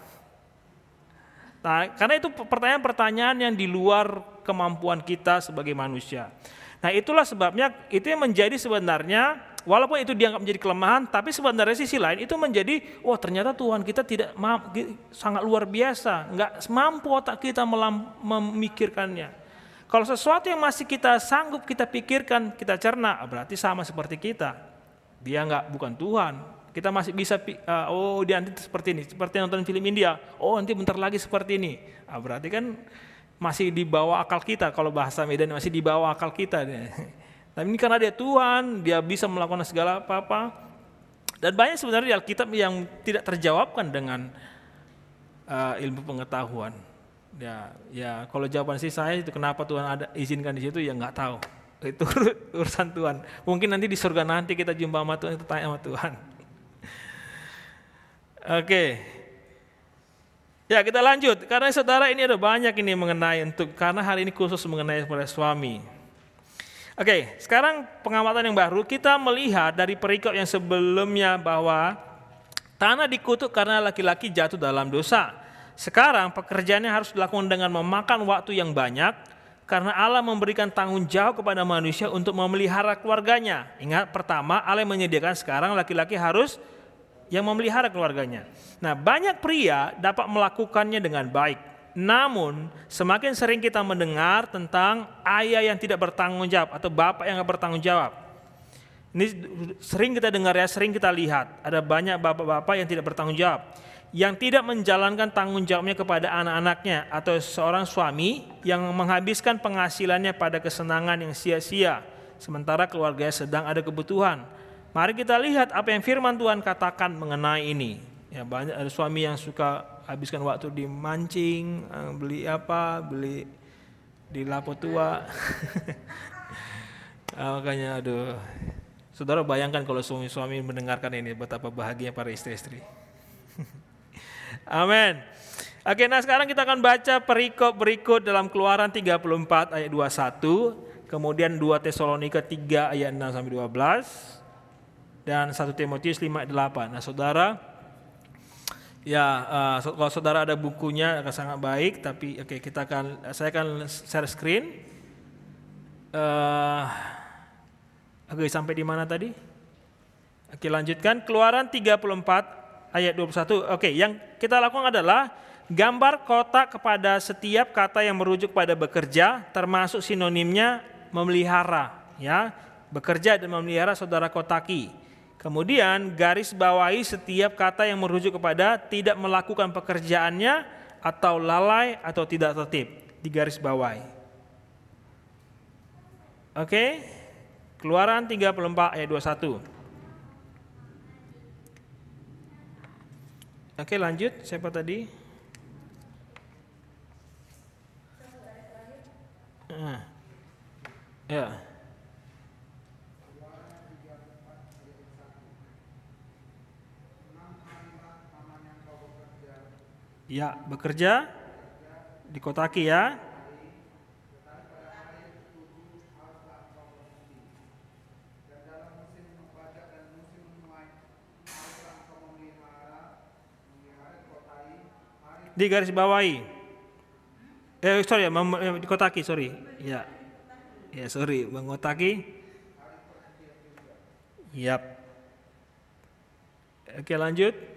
Nah, karena itu pertanyaan-pertanyaan yang di luar kemampuan kita sebagai manusia. Nah, itulah sebabnya itu yang menjadi sebenarnya walaupun itu dianggap menjadi kelemahan, tapi sebenarnya sisi lain itu menjadi wah ternyata Tuhan kita tidak sangat luar biasa, nggak mampu otak kita memikirkannya. Kalau sesuatu yang masih kita sanggup kita pikirkan, kita cerna, berarti sama seperti kita. Dia nggak bukan Tuhan. Kita masih bisa ah, oh dia nanti seperti ini, seperti nonton film India. Oh nanti bentar lagi seperti ini. Ah, berarti kan masih di bawah akal kita. Kalau bahasa Medan masih di bawah akal kita. Tapi ini karena dia Tuhan, dia bisa melakukan segala apa-apa. Dan banyak sebenarnya di Alkitab yang tidak terjawabkan dengan uh, ilmu pengetahuan. Ya, ya kalau jawaban sih saya itu kenapa Tuhan ada izinkan di situ ya nggak tahu. Itu *laughs* urusan Tuhan. Mungkin nanti di surga nanti kita jumpa sama Tuhan, kita tanya sama Tuhan. Oke. Ya kita lanjut, karena saudara ini ada banyak ini mengenai untuk, karena hari ini khusus mengenai para suami. Oke, sekarang pengamatan yang baru, kita melihat dari perikop yang sebelumnya bahwa tanah dikutuk karena laki-laki jatuh dalam dosa. Sekarang pekerjaannya harus dilakukan dengan memakan waktu yang banyak, karena Allah memberikan tanggung jawab kepada manusia untuk memelihara keluarganya. Ingat pertama Allah menyediakan sekarang laki-laki harus yang memelihara keluarganya. Nah, banyak pria dapat melakukannya dengan baik. Namun, semakin sering kita mendengar tentang ayah yang tidak bertanggung jawab atau bapak yang tidak bertanggung jawab. Ini sering kita dengar ya, sering kita lihat. Ada banyak bapak-bapak yang tidak bertanggung jawab. Yang tidak menjalankan tanggung jawabnya kepada anak-anaknya atau seorang suami yang menghabiskan penghasilannya pada kesenangan yang sia-sia. Sementara keluarganya sedang ada kebutuhan. Mari kita lihat apa yang firman Tuhan katakan mengenai ini. Ya banyak ada suami yang suka habiskan waktu di mancing, eh, beli apa, beli di lapo tua. *laughs* Ah, makanya aduh. Saudara bayangkan kalau suami-suami mendengarkan ini betapa bahagia para istri-istri. *laughs* Amin. Oke, nah sekarang kita akan baca perikop berikut dalam Keluaran 34 ayat 21, kemudian 2 Tesalonika 3 ayat 6 sampai 12 dan 1 Timotius 5 ayat 8. Nah, Saudara ya uh, kalau Saudara ada bukunya akan sangat baik, tapi oke kita akan saya akan share screen. Uh, oke, sampai di mana tadi? Oke, lanjutkan Keluaran 34 ayat 21. Oke, yang kita lakukan adalah gambar kotak kepada setiap kata yang merujuk pada bekerja termasuk sinonimnya memelihara ya. Bekerja dan memelihara saudara kotaki. Kemudian garis bawahi setiap kata yang merujuk kepada tidak melakukan pekerjaannya atau lalai atau tidak tertib di garis bawahi. Oke. Keluaran 34 ayat 21. Oke, lanjut. Siapa tadi? Ah. Ya. Ya, bekerja di kotaki ya. Di garis bawahi. Eh sorry ya, eh, di kotaki sorry. Ya, ya sorry, mengotaki. Yap. Oke lanjut.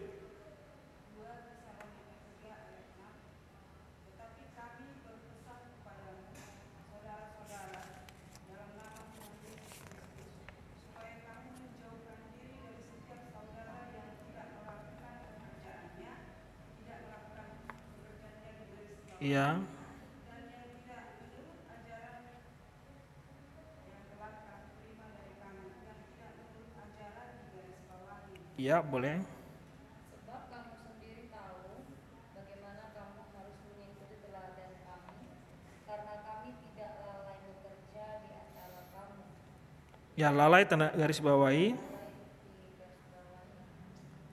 Iya. dan yang tidak menurut ajaran yang telah kami terima dari kami yang tidak menurut ajaran di garis Iya, boleh. Sebab kamu sendiri tahu bagaimana kamu harus mengikuti teladan kami, karena kami tidak lalai bekerja di antara kamu. Ya, lalai tanda garis bawahi.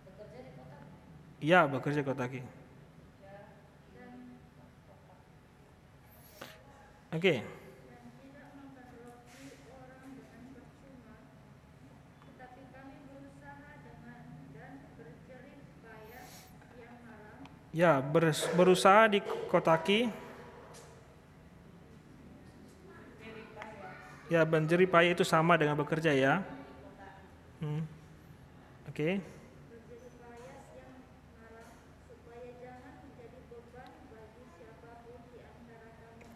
Bekerja di kota Iya, bekerja kotaki. Oke. dan tidak memperloki orang dengan percuma, tetapi kami berusaha dengan dan berjerih payah yang malam Ya, ber- berusaha di kotaki. Ya, menjerih payah itu sama dengan bekerja ya. Hmm. Oke. berjerih payah siang malam supaya jangan menjadi beban bagi siapa pun di antara kamu.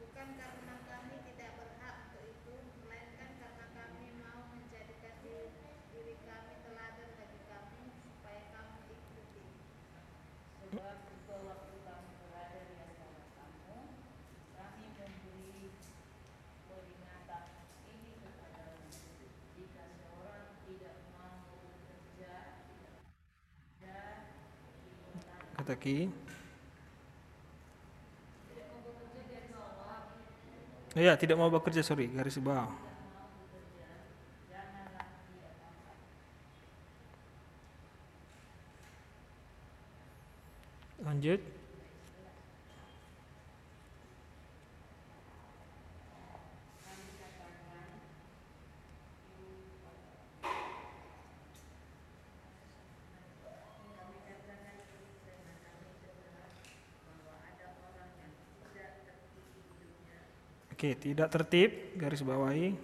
Bukan karena kami tidak berhak untuk itu, melainkan karena kami mau menjadikan diri, diri kami teladan bagi kami supaya kamu ikuti. Sebab juga waktu kamu berada di antara kamu, kami memberi peringatan ini kepadamu. Jika seorang tidak mau bekerja, dan Kotaki. Ya, tidak mau bekerja, sorry, garis bawah. Lanjut. Oke, tidak tertib, garis bawahi.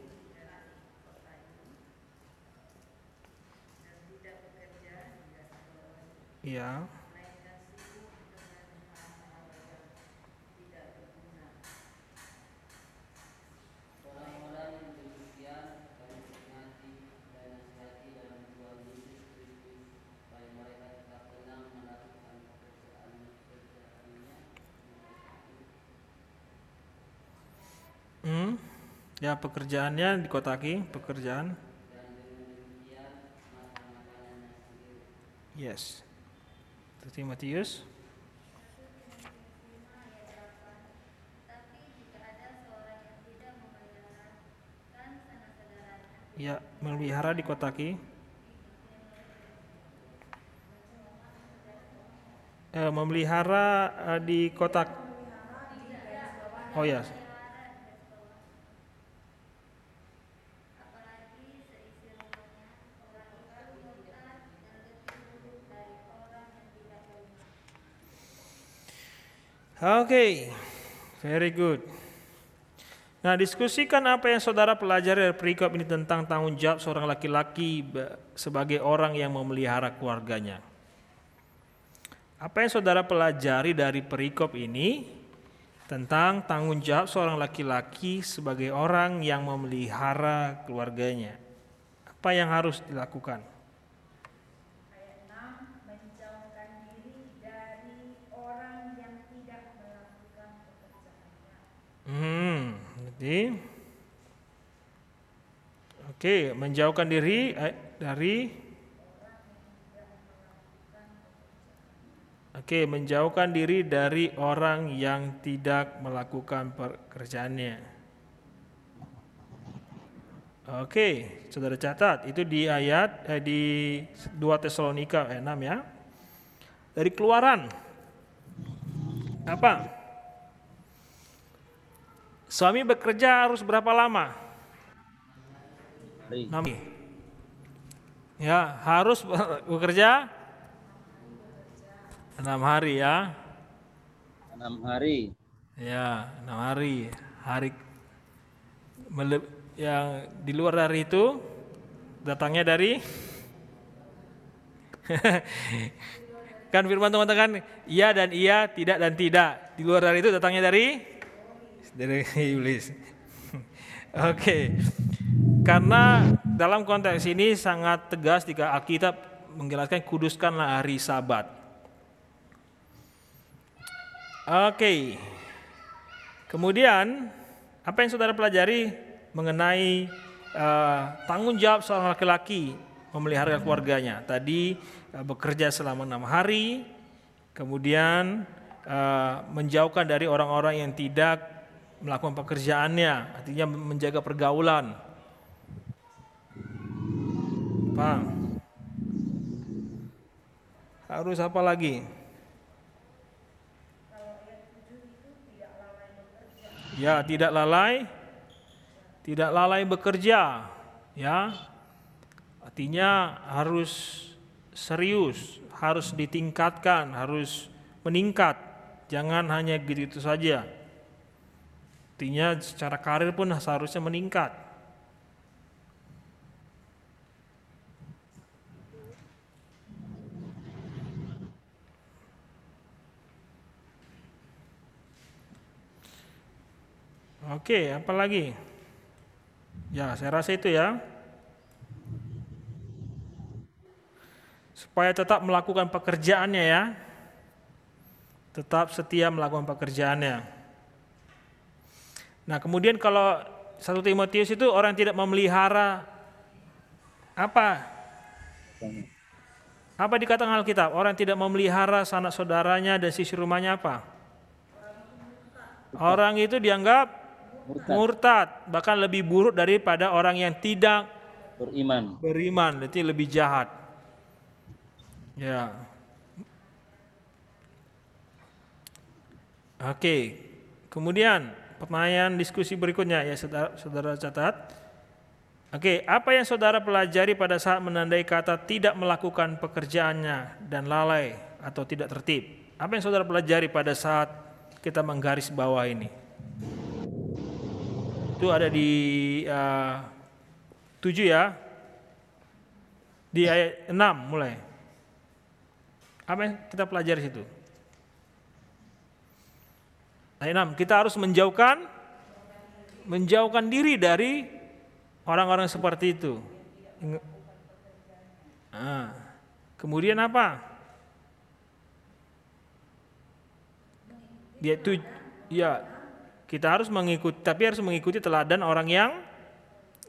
Iya. Orang-orang yang demikian kami peringati dan nasihati dalam Tuhan Yesus Kristus supaya mereka tetap tenang melakukan pekerjaan pekerjaannya Hmm. Ya, pekerjaannya di kotaki, pekerjaan. Yes. Sanak saudaranya Ya, melihara di kotaki. Eh, memelihara eh, di kotak. Oh ya, seisi rumahnya orang itu murtad dan lebih buruk dari orang yang tidak beriman. Oke, very good. Nah, diskusikan apa yang saudara pelajari dari perikop ini tentang tanggung jawab seorang laki-laki sebagai orang yang memelihara keluarganya. Apa yang saudara pelajari dari perikop ini tentang tanggung jawab seorang laki-laki sebagai orang yang memelihara keluarganya? Apa yang harus dilakukan? ayat 6 menjauhkan diri dari orang yang tidak melakukan pekerjaannya Hmm, jadi Oke, menjauhkan diri eh, dari Oke, menjauhkan diri dari orang yang tidak melakukan pekerjaannya. Oke, Saudara catat itu di ayat eh, di 2 Tesalonika ayat 6 ya. Dari Keluaran. Apa? Suami bekerja harus berapa lama? Hari. Ya, harus bekerja enam hari ya. Enam hari. Ya, enam hari. Hari yang di luar dari itu datangnya dari *laughs* kan firman Tuhan kan iya dan iya, tidak dan tidak. Di luar dari itu datangnya dari dari *laughs* iblis. Oke. Karena dalam konteks ini sangat tegas jika Alkitab menjelaskan kuduskanlah hari Sabat. Oke. Kemudian apa yang saudara pelajari mengenai eh, tanggung jawab seorang laki-laki memelihara keluarganya? Tadi eh, bekerja selama enam hari, kemudian eh, menjauhkan dari orang-orang yang tidak melakukan pekerjaannya, artinya menjaga pergaulan. Paham? Harus apa lagi? Ya, tidak lalai, tidak lalai bekerja, ya. Artinya harus serius, harus ditingkatkan, harus meningkat. Jangan hanya gitu saja. Artinya secara karir pun seharusnya meningkat. Oke, apa lagi? Ya, saya rasa itu ya. Supaya tetap melakukan pekerjaannya ya. Tetap setia melakukan pekerjaannya. Nah, kemudian kalau satu Timotius itu orang yang tidak memelihara apa? Apa dikatakan Alkitab? Orang yang tidak memelihara sanak saudaranya dan sisi rumahnya apa? Orang itu dianggap Murtad. murtad, bahkan lebih buruk daripada orang yang tidak Beriman. beriman, itu lebih jahat. Ya. Oke. Kemudian pertanyaan diskusi berikutnya ya saudara, saudara catat. Oke, apa yang saudara pelajari pada saat menandai kata tidak melakukan pekerjaannya dan lalai atau tidak tertib? Apa yang saudara pelajari pada saat kita menggaris bawah ini? Itu ada di uh, 7 ya. Di ayat 6 mulai. Apa yang kita pelajari situ? Ayat 6, kita harus menjauhkan menjauhkan diri dari orang-orang seperti itu. Ingat- Ah, kemudian apa? Dia itu ya kita harus mengikuti tapi harus mengikuti teladan orang yang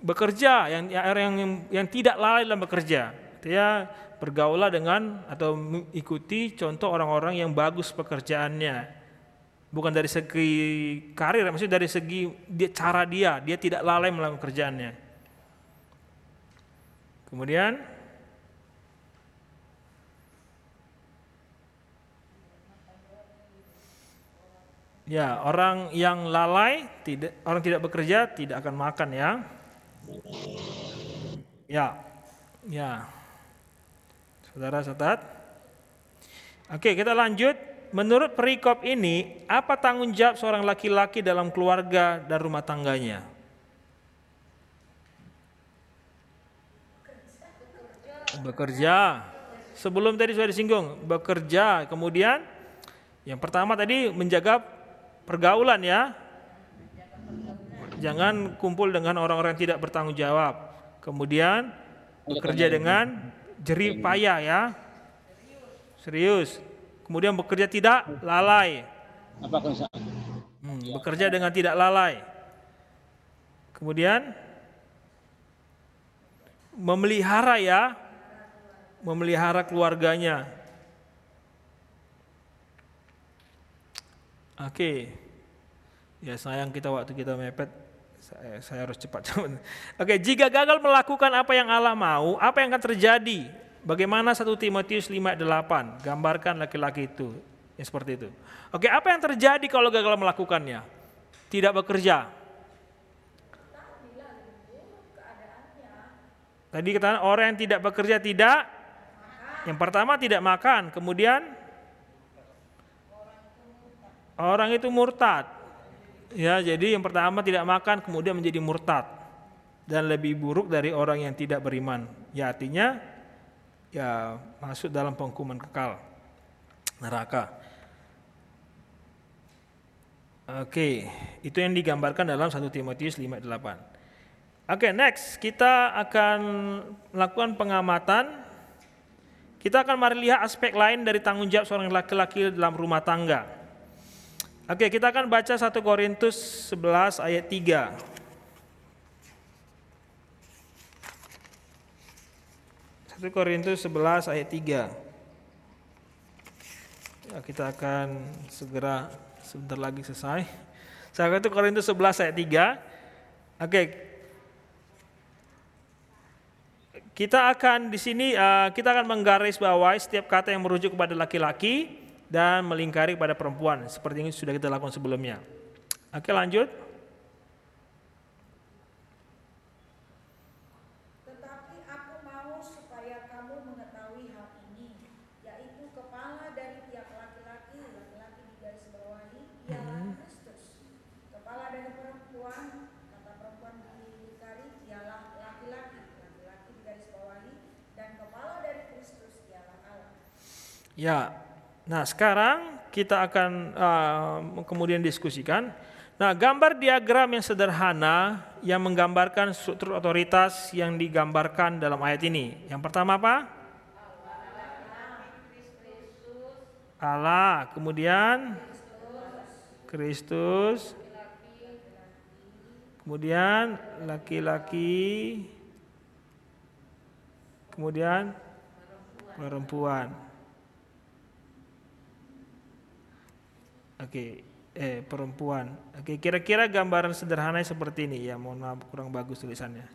bekerja yang yang yang, yang tidak lalai dalam bekerja. Dia bergaulah dengan atau mengikuti contoh orang-orang yang bagus pekerjaannya. Bukan dari segi karir, maksudnya dari segi dia, cara dia, dia tidak lalai melakukan kerjaannya. Kemudian Ya, orang yang lalai, tidak orang tidak bekerja tidak akan makan ya. Ya. Ya. Saudara catat. Oke, kita lanjut. Menurut perikop ini, apa tanggung jawab seorang laki-laki dalam keluarga dan rumah tangganya? Bekerja. Sebelum tadi sudah disinggung, bekerja. Kemudian yang pertama tadi menjaga pergaulan ya. Jangan kumpul dengan orang-orang yang tidak bertanggung jawab. Kemudian bekerja dengan jerih payah ya. Serius. Kemudian bekerja tidak lalai. Apa? Hmm, bekerja dengan tidak lalai. Kemudian memelihara ya, memelihara keluarganya. Oke. Ya sayang kita waktu kita mepet, saya, saya harus cepat. *laughs* Oke, jika gagal melakukan apa yang Allah mau, apa yang akan terjadi? Bagaimana 1 Timotius 5:8 gambarkan laki-laki itu yang seperti itu. Oke, apa yang terjadi kalau gagal melakukannya? Tidak bekerja. Tadi kata orang yang tidak bekerja tidak yang pertama tidak makan, kemudian orang itu murtad. Ya, jadi yang pertama tidak makan, kemudian menjadi murtad dan lebih buruk dari orang yang tidak beriman. Ya artinya ya masuk dalam penghukuman kekal neraka. Oke, itu yang digambarkan dalam 1 Timotius 5:8. Oke, next kita akan melakukan pengamatan. Kita akan mari lihat aspek lain dari tanggung jawab seorang laki-laki dalam rumah tangga. Oke, kita akan baca 1 Korintus 11 ayat 3. Satu Korintus 11 ayat 3. Ya, kita akan segera sebentar lagi selesai. 1 Korintus 11 ayat 3. Oke. Kita akan di sini uh, kita akan menggaris bawahi setiap kata yang merujuk kepada laki-laki dan melingkari kepada perempuan seperti ini sudah kita lakukan sebelumnya. Oke, lanjut. Tetapi aku mau supaya kamu mengetahui hal ini, yaitu kepala dari tiap laki-laki, laki-laki digarisbawahi ialah Kristus. Kepala dari perempuan, kata perempuan dilingkari ialah laki-laki, laki-laki digarisbawahi, dan kepala dari Kristus ialah Allah. Ya. Nah, sekarang kita akan uh, kemudian diskusikan. Nah, gambar diagram yang sederhana yang menggambarkan struktur otoritas yang digambarkan dalam ayat ini. Yang pertama apa? Allah, kemudian Kristus, kemudian laki-laki, kemudian perempuan. Oke, eh perempuan. Oke, kira-kira gambaran sederhana seperti ini ya. Mohon maaf kurang bagus tulisannya.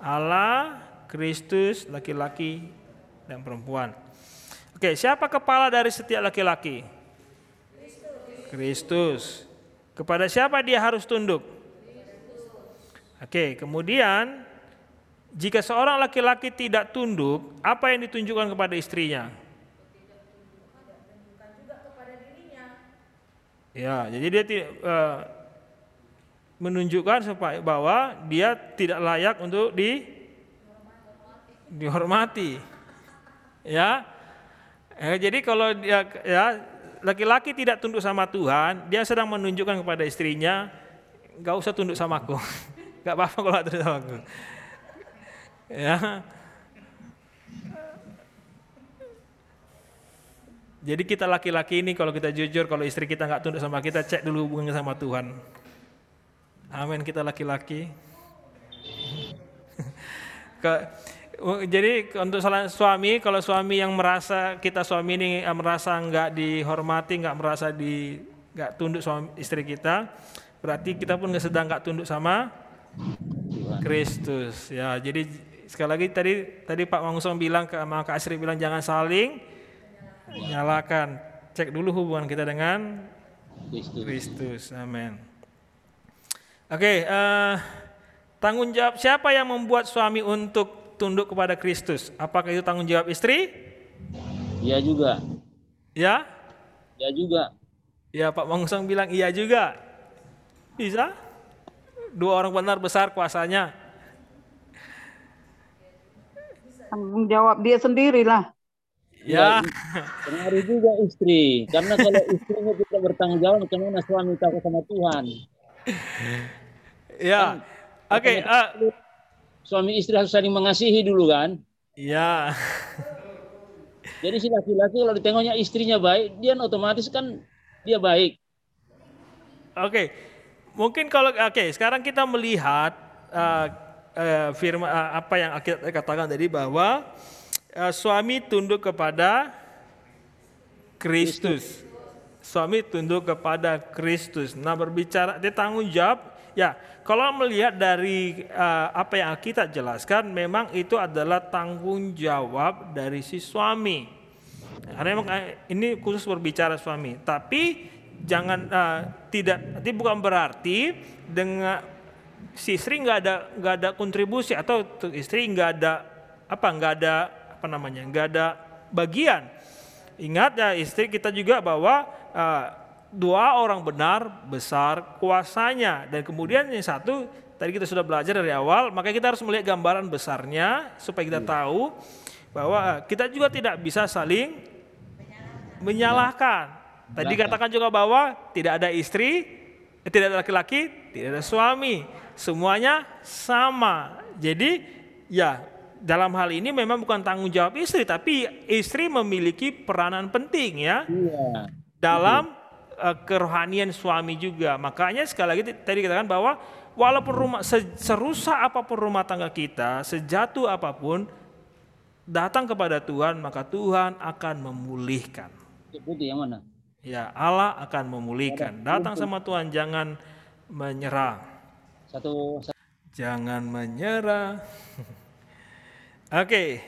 Allah, Kristus, laki-laki dan perempuan. Oke, siapa kepala dari setiap laki-laki? Kristus. Kepada siapa dia harus tunduk? Oke, kemudian jika seorang laki-laki tidak tunduk, apa yang ditunjukkan kepada istrinya? Bukan juga kepada dirinya, Ya, jadi dia tidak eh, menunjukkan supaya bahwa dia tidak layak untuk di dihormati. Ya. Eh, jadi kalau dia ya laki-laki tidak tunduk sama Tuhan, dia sedang menunjukkan kepada istrinya, nggak usah tunduk sama aku, *laughs* nggak apa-apa kalau tunduk sama aku. Ya. Jadi kita laki-laki ini kalau kita jujur, kalau istri kita nggak tunduk sama kita, cek dulu hubungannya sama Tuhan. Amin kita laki-laki. *laughs* Jadi untuk suami, kalau suami yang merasa kita suami ini eh, merasa nggak dihormati, nggak merasa di nggak tunduk sama istri kita, berarti kita pun nggak sedang nggak tunduk sama Kristus. Ya, jadi sekali lagi tadi tadi Pak Mangusong bilang ke Kak Asri bilang jangan saling nyalakan. Cek dulu hubungan kita dengan Kristus. Kristus. Amin. Oke, eh, tanggung jawab siapa yang membuat suami untuk tunduk kepada Kristus? Apakah itu tanggung jawab istri? Iya juga. Ya? Ya juga. Ya, Pak Mangusong bilang iya juga. Bisa? Dua orang benar besar kuasanya. Tanggung jawab dia sendirilah. Ya. Pengaruh juga istri. Karena kalau istrinya tidak bertanggung jawab, bagaimana suami takut sama Tuhan? Ya. Oke, eh, Suami istri harus saling mengasihi dulu kan? ya. Jadi si laki-laki kalau ditengoknya istrinya baik, dia otomatis kan dia baik. Oke, mungkin kalau oke sekarang kita melihat uh, uh, firman uh, apa yang kita katakan tadi bahwa uh, suami tunduk kepada Kristus. Suami tunduk kepada Kristus. Nah berbicara dia tanggung jawab. Ya, kalau melihat dari uh, apa yang kita jelaskan, memang itu adalah tanggung jawab dari si suami. Karena memang eh, ini khusus berbicara suami. Tapi jangan eh, tidak, itu bukan berarti dengan si istri nggak ada nggak ada kontribusi atau istri nggak ada apa nggak ada apa namanya nggak ada bagian. Ingat ya istri kita juga bahwa eh, dua orang benar besar kuasanya dan kemudian yang satu tadi kita sudah belajar dari awal maka kita harus melihat gambaran besarnya supaya kita tahu bahwa eh, kita juga tidak bisa saling menyalahkan. Tadi katakan juga bahwa tidak ada istri, tidak ada laki-laki, tidak ada suami, semuanya sama. Jadi ya dalam hal ini memang bukan tanggung jawab istri, tapi istri memiliki peranan penting ya Iya. dalam eh, kerohanian suami juga. Makanya sekali lagi tadi katakan bahwa walaupun rumah se- serusak apa pun rumah tangga kita, sejatuh apa pun, datang kepada Tuhan maka Tuhan akan memulihkan. Putih yang mana? Ya, Allah akan memulihkan. Datang sama Tuhan, jangan menyerah. Satu, satu Jangan menyerah. *laughs* Oke.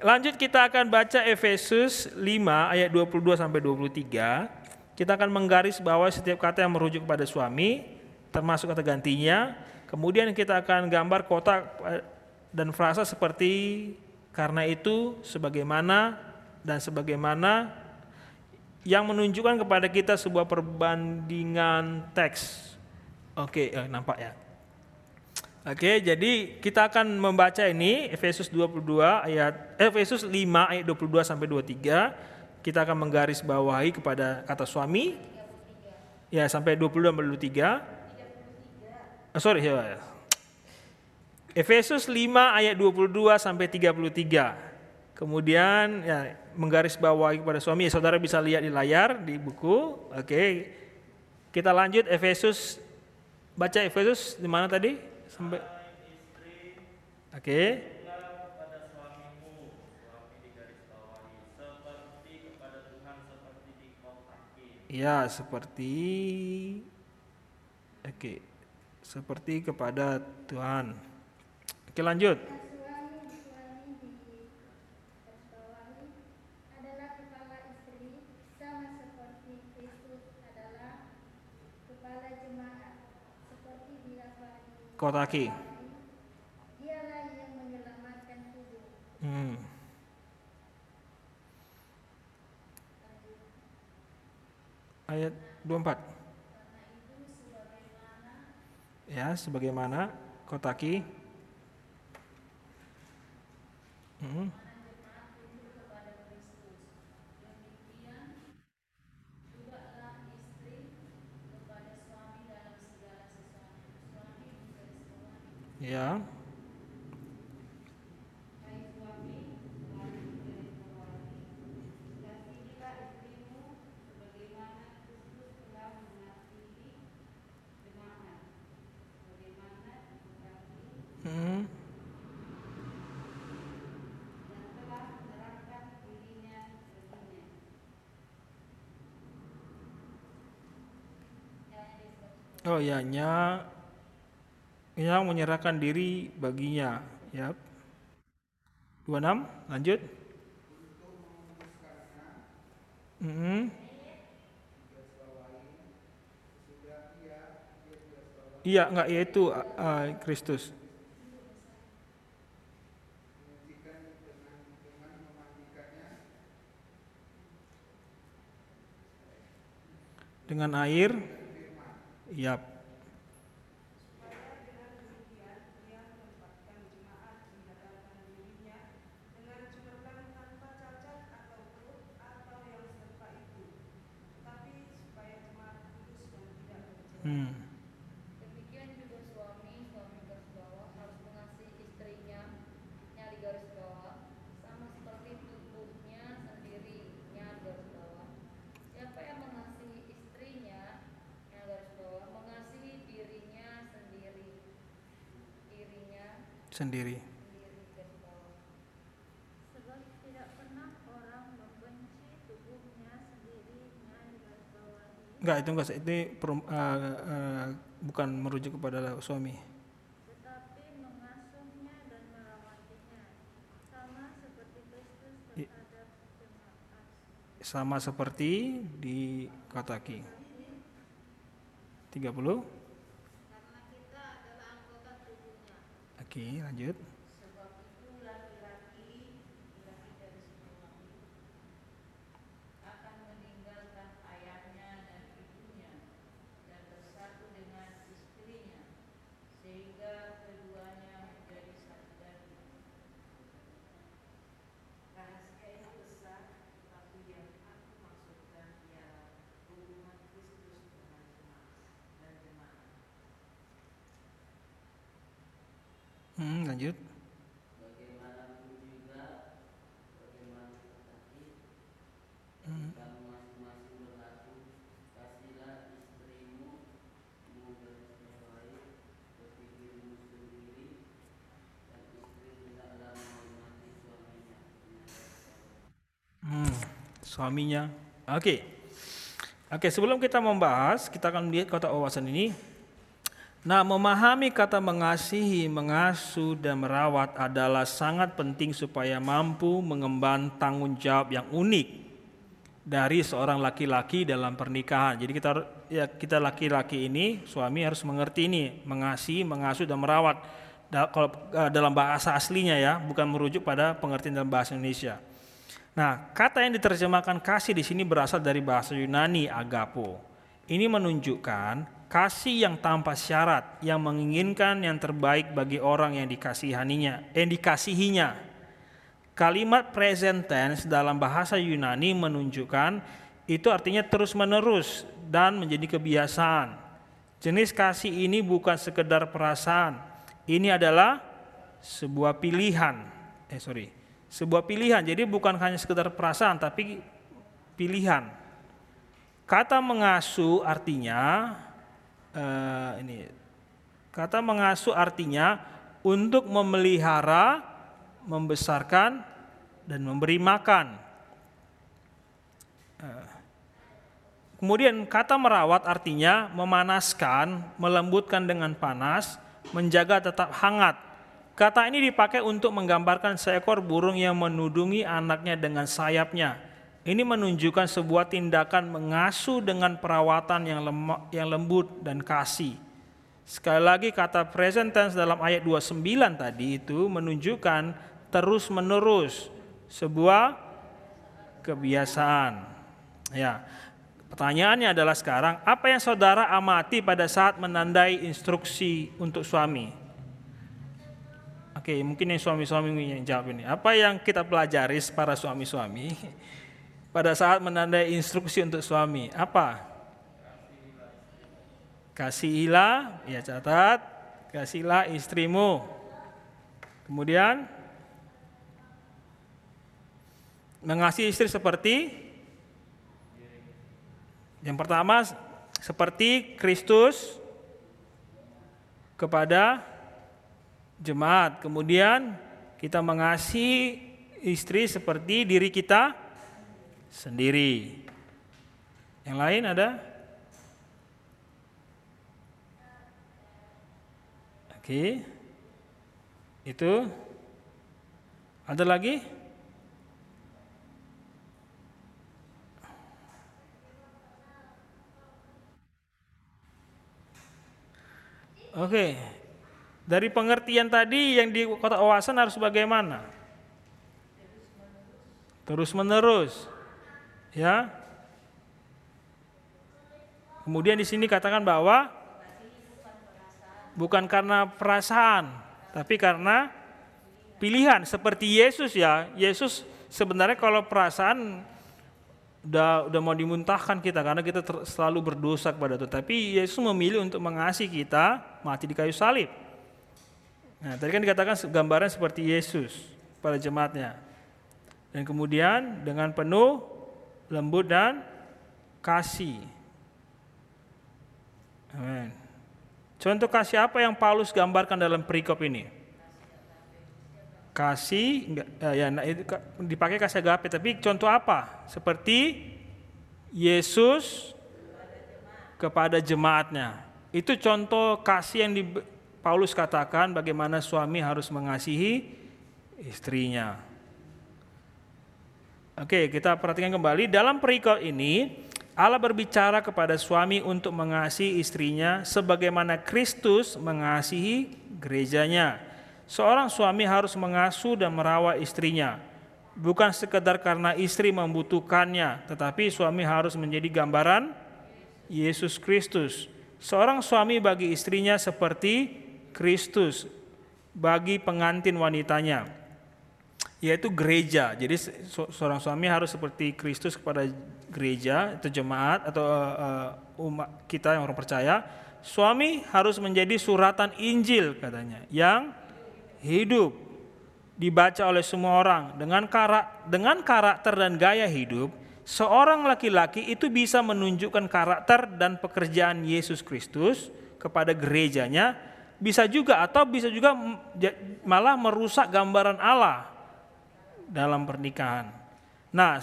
Lanjut kita akan baca Efesus 5 ayat 22 sampai 23. Kita akan menggaris bawah setiap kata yang merujuk kepada suami, termasuk kata gantinya. Kemudian kita akan gambar kotak eh, dan frasa seperti karena itu sebagaimana dan sebagaimana yang menunjukkan kepada kita sebuah perbandingan teks. Oke, eh, nampak ya. Oke, jadi kita akan membaca ini Efesus 22 ayat eh, Efesus 5 ayat 22 sampai 23. Kita akan menggaris bawahi kepada kata suami. Ya, sampai 22 sampai 23. Oh, sorry, ya. Efesus 5 ayat 22 sampai 33. Kemudian ya menggaris bawahi kepada suami. Ya, saudara bisa lihat di layar di buku. Oke. Kita lanjut Efesus baca Efesus di mana tadi? Sampai Oke. kaki. Ya, seperti Oke. Seperti kepada Tuhan. Oke, lanjut. Suami-suami di garisbawahi adalah kepala istri sama seperti Kristus adalah kepala jemaat. Seperti dilakoni Kotaki. Hmm. Ayat 24. Ya, sebagaimana Kotaki. Hmm. Ya. Hmm. Oh ya, nya yang menyerahkan diri baginya, ya. 26, lanjut. Hmm. Iya, enggak yaitu uh, Kristus. Dengan air, yap. Hmm. Demikian juga suami, suami garis bawah harus mengasihi istrinya, nyari garis bawah, sama seperti tubuhnya sendiri, nyari garis bawah. Siapa yang mengasihi istrinya, nyari garis bawah, mengasihi dirinya sendiri, dirinya Sendiri. sendiri garis bawah. Sebab tidak pernah orang membenci tubuhnya sendirinya di garis bawahi. Enggak, itu enggak itu perum- uh, uh, bukan merujuk kepada suami. tetapi mengasuhnya dan merawatinya sama seperti Kristus I- terhadap jemaat. Sama seperti di Kotaki. 30. Karena kita adalah anggota tubuhnya. Oke, lanjut. Lanjut. Hmm, suaminya. Oke. Okay. Oke, okay, sebelum kita membahas, kita akan melihat kotak wawasan ini. Nah, memahami kata mengasihi, mengasuh, dan merawat adalah sangat penting supaya mampu mengemban tanggung jawab yang unik dari seorang laki-laki dalam pernikahan. Jadi kita ya kita laki-laki ini suami harus mengerti ini, mengasihi, mengasuh dan merawat. Kalau uh, dalam bahasa aslinya ya, bukan merujuk pada pengertian dalam bahasa Indonesia. Nah, kata yang diterjemahkan kasih di sini berasal dari bahasa Yunani agapo. Ini menunjukkan kasih yang tanpa syarat, yang menginginkan yang terbaik bagi orang yang dikasihaninya, yang dikasihinya. Kalimat present tense dalam bahasa Yunani menunjukkan itu artinya terus-menerus dan menjadi kebiasaan. Jenis kasih ini bukan sekedar perasaan. Ini adalah sebuah pilihan. Eh sorry, sebuah pilihan. Jadi bukan hanya sekedar perasaan, tapi pilihan. Kata mengasuh artinya uh, ini kata mengasuh artinya untuk memelihara, membesarkan dan memberi makan. Uh, kemudian kata merawat artinya memanaskan, melembutkan dengan panas, menjaga tetap hangat. Kata ini dipakai untuk menggambarkan seekor burung yang menudungi anaknya dengan sayapnya ini menunjukkan sebuah tindakan mengasuh dengan perawatan yang, lemah, yang lembut dan kasih. Sekali lagi kata present tense dalam ayat 29 tadi itu menunjukkan terus menerus sebuah kebiasaan. Ya. Pertanyaannya adalah sekarang, apa yang saudara amati pada saat menandai instruksi untuk suami? Oke, mungkin yang suami-suami yang jawab ini. Apa yang kita pelajari para suami-suami? Pada saat menandai instruksi untuk suami. Apa? Kasihilah, ya catat, kasihilah istrimu. Kemudian mengasihi istri seperti yang pertama seperti Kristus kepada jemaat. Kemudian kita mengasihi istri seperti diri kita sendiri. Yang lain ada? Oke. Itu ada lagi? Oke. Dari pengertian tadi yang di kota Owasan harus bagaimana? Terus menerus. Ya. Kemudian di sini katakan bahwa bukan karena perasaan, tapi karena pilihan seperti Yesus ya. Yesus sebenarnya kalau perasaan udah udah mau dimuntahkan kita karena kita ter, selalu berdosa kepada Tuhan. Tapi Yesus memilih untuk mengasihi kita mati di kayu salib. Nah, tadi kan dikatakan gambaran seperti Yesus pada jemaatnya. Dan kemudian dengan penuh lembut dan kasih. Amin. Contoh kasih apa yang Paulus gambarkan dalam perikop ini? Kasih, eh, ya, nah, dipakai kasih agape, tapi contoh apa? Seperti Yesus kepada jemaatnya. Itu contoh kasih yang di, Paulus katakan bagaimana suami harus mengasihi istrinya. Oke, kita perhatikan kembali dalam perikop ini Allah berbicara kepada suami untuk mengasihi istrinya sebagaimana Kristus mengasihi gerejanya. Seorang suami harus mengasuh dan merawat istrinya, bukan sekedar karena istri membutuhkannya, tetapi suami harus menjadi gambaran Yesus Kristus. Seorang suami bagi istrinya seperti Kristus bagi pengantin wanitanya yaitu gereja. Jadi seorang suami harus seperti Kristus kepada gereja atau jemaat atau uh, umat kita yang orang percaya. Suami harus menjadi suratan Injil katanya yang hidup dibaca oleh semua orang dengan karak dengan karakter dan gaya hidup seorang laki-laki itu bisa menunjukkan karakter dan pekerjaan Yesus Kristus kepada gerejanya bisa juga atau bisa juga malah merusak gambaran Allah dalam pernikahan. Nah,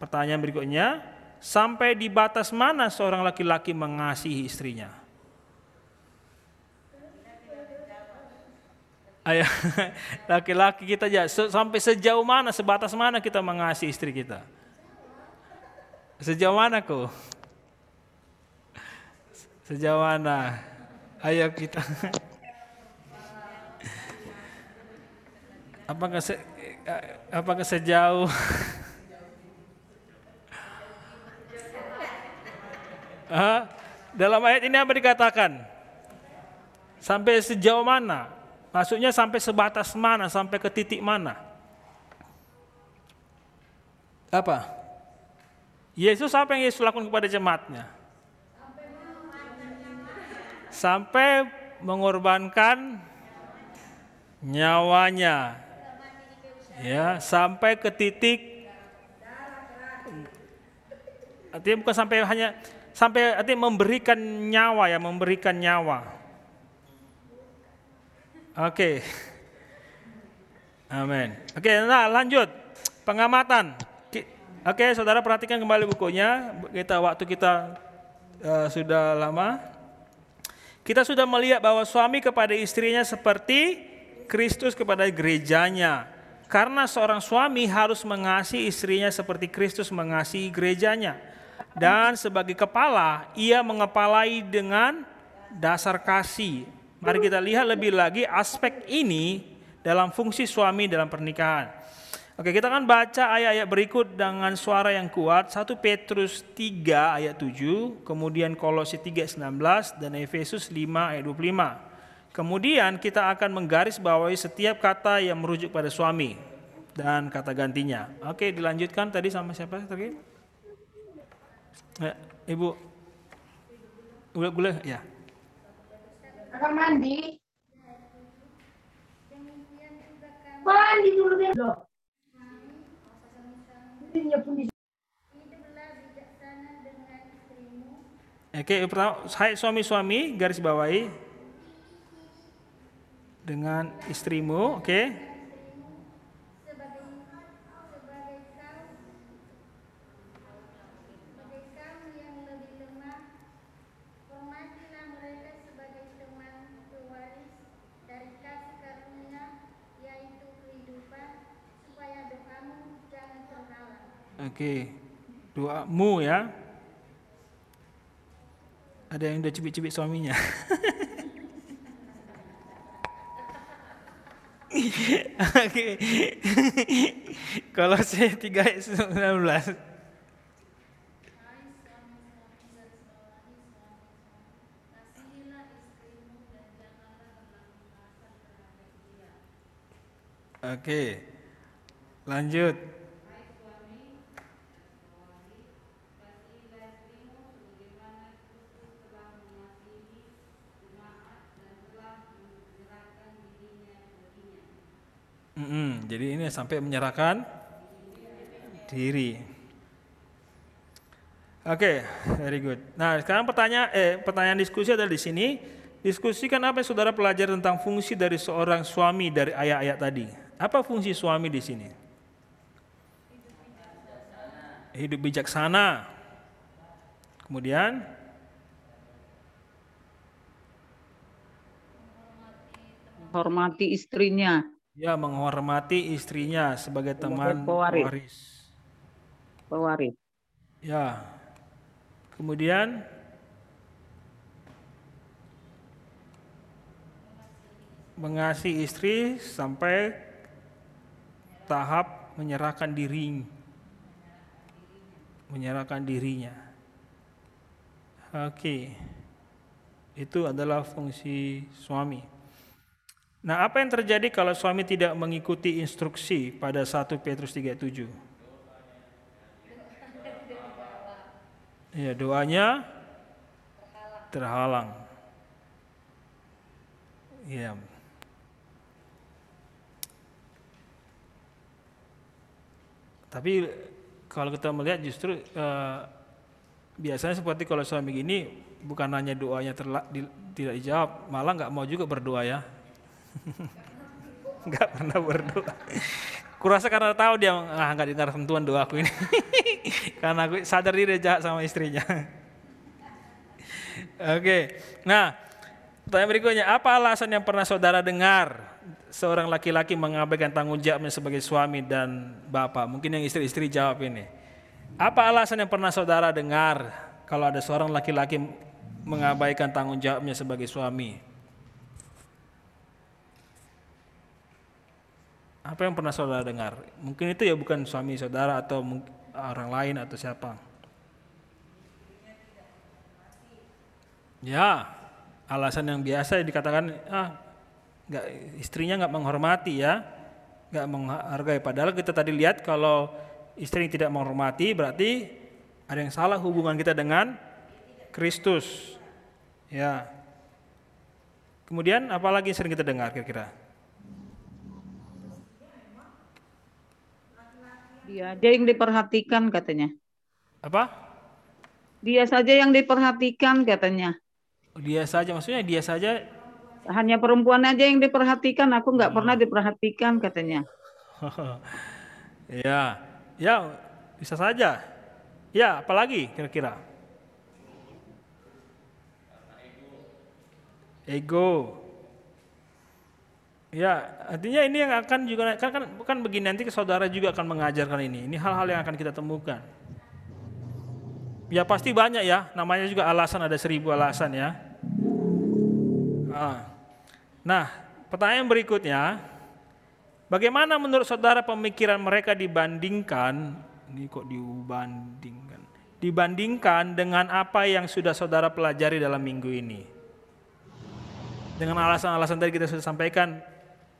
pertanyaan berikutnya, sampai di batas mana seorang laki-laki mengasihi istrinya? Ayo, *laughs* laki-laki kita se- sampai sejauh mana, sebatas mana kita mengasihi istri kita? Sejauh mana kok? Sejauh mana? Ayo kita. *laughs* Apakah se, apakah sejauh? *laughs* Dalam ayat ini apa dikatakan? Sampai sejauh mana? Maksudnya sampai sebatas mana? Sampai ke titik mana? Apa? Yesus apa yang Yesus lakukan kepada jemaatnya? Sampai mengorbankan nyawanya. Ya, sampai ke titik artinya bukan sampai hanya sampai artinya memberikan nyawa ya, memberikan nyawa. Oke. Amin. Oke, nah lanjut. Pengamatan. Oke, saudara perhatikan kembali bukunya. Kita waktu kita eh, sudah lama. Kita sudah melihat bahwa suami kepada istrinya seperti Kristus kepada gerejanya. Karena seorang suami harus mengasihi istrinya seperti Kristus mengasihi gerejanya. Dan sebagai kepala, ia mengepalai dengan dasar kasih. Mari kita lihat lebih lagi aspek ini dalam fungsi suami dalam pernikahan. Oke, kita akan baca ayat-ayat berikut dengan suara yang kuat. 1 Petrus 3 ayat 7, kemudian Kolose 3 ayat 19 dan Efesus 5 ayat 25. Kemudian kita akan menggaris bawahi setiap kata yang merujuk pada suami dan kata gantinya. Oke, dilanjutkan tadi sama siapa tadi? Ya, Ibu boleh, boleh ya. Kamar mandi. Mandi dulu deh. Loh. Istrimu Oke, pertama, suami-suami garis bawahi supaya doamu jangan terhalang Oke, doamu ya. Ada yang udah cubit-cubit suaminya. *laughs* Oke. *laughs* Kalau saya 3 ayat 19. Oke. Lanjut. Mm-mm, jadi ini sampai menyerahkan diri. Oke, very good. Nah, sekarang pertanyaan eh pertanyaan diskusi adalah di sini. Diskusikan apa yang saudara pelajari tentang fungsi dari seorang suami dari ayat-ayat tadi. Apa fungsi suami di sini? Hidup bijaksana. Kemudian hormati istrinya. Ya menghormati istrinya sebagai teman pewaris. pewaris. Pewaris. Ya. Kemudian mengasihi istri sampai tahap menyerahkan diri menyerahkan dirinya. Oke. Itu adalah fungsi suami. Nah, apa yang terjadi kalau suami tidak mengikuti instruksi pada 1 Petrus 3:7? Ya, doanya terhalang. Ya. Tapi kalau kita melihat justru eh, biasanya seperti kalau suami gini bukan hanya doanya terla- di- tidak dijawab, malah nggak mau juga berdoa ya. *laughs* nggak pernah berdoa. Kurasa karena tahu dia ah nggak dengar sentuhan doaku ini. *laughs* karena aku sadar diri jahat sama istrinya. *laughs* Oke. Nah, pertanyaan berikutnya, apa alasan yang pernah saudara dengar seorang laki-laki mengabaikan tanggung jawabnya sebagai suami dan bapak? Mungkin yang istri-istri jawab ini. Apa alasan yang pernah saudara dengar kalau ada seorang laki-laki mengabaikan tanggung jawabnya sebagai suami? Apa yang pernah saudara dengar? Mungkin itu ya bukan suami saudara atau orang lain atau siapa. Ya, alasan yang biasa dikatakan ah nggak istrinya nggak menghormati ya, nggak menghargai. Padahal kita tadi lihat kalau istri tidak menghormati berarti ada yang salah hubungan kita dengan Kristus. Ya. Kemudian apalagi sering kita dengar kira-kira? Dia aja yang diperhatikan katanya. Apa? Dia saja yang diperhatikan katanya. Dia saja maksudnya dia saja Hanya perempuan aja yang diperhatikan, aku nggak pernah diperhatikan katanya. *laughs* ya, ya bisa saja. Ya, apalagi kira-kira? Ego. Ya, artinya ini yang akan juga kan kan bukan begini nanti saudara juga akan mengajarkan ini. Ini hal-hal yang akan kita temukan. Ya pasti banyak ya, namanya juga alasan ada seribu alasan ya. Ah. Nah, pertanyaan berikutnya, bagaimana menurut saudara pemikiran mereka dibandingkan, ini kok dibandingkan, dibandingkan dengan apa yang sudah saudara pelajari dalam minggu ini? Dengan alasan-alasan tadi kita sudah sampaikan,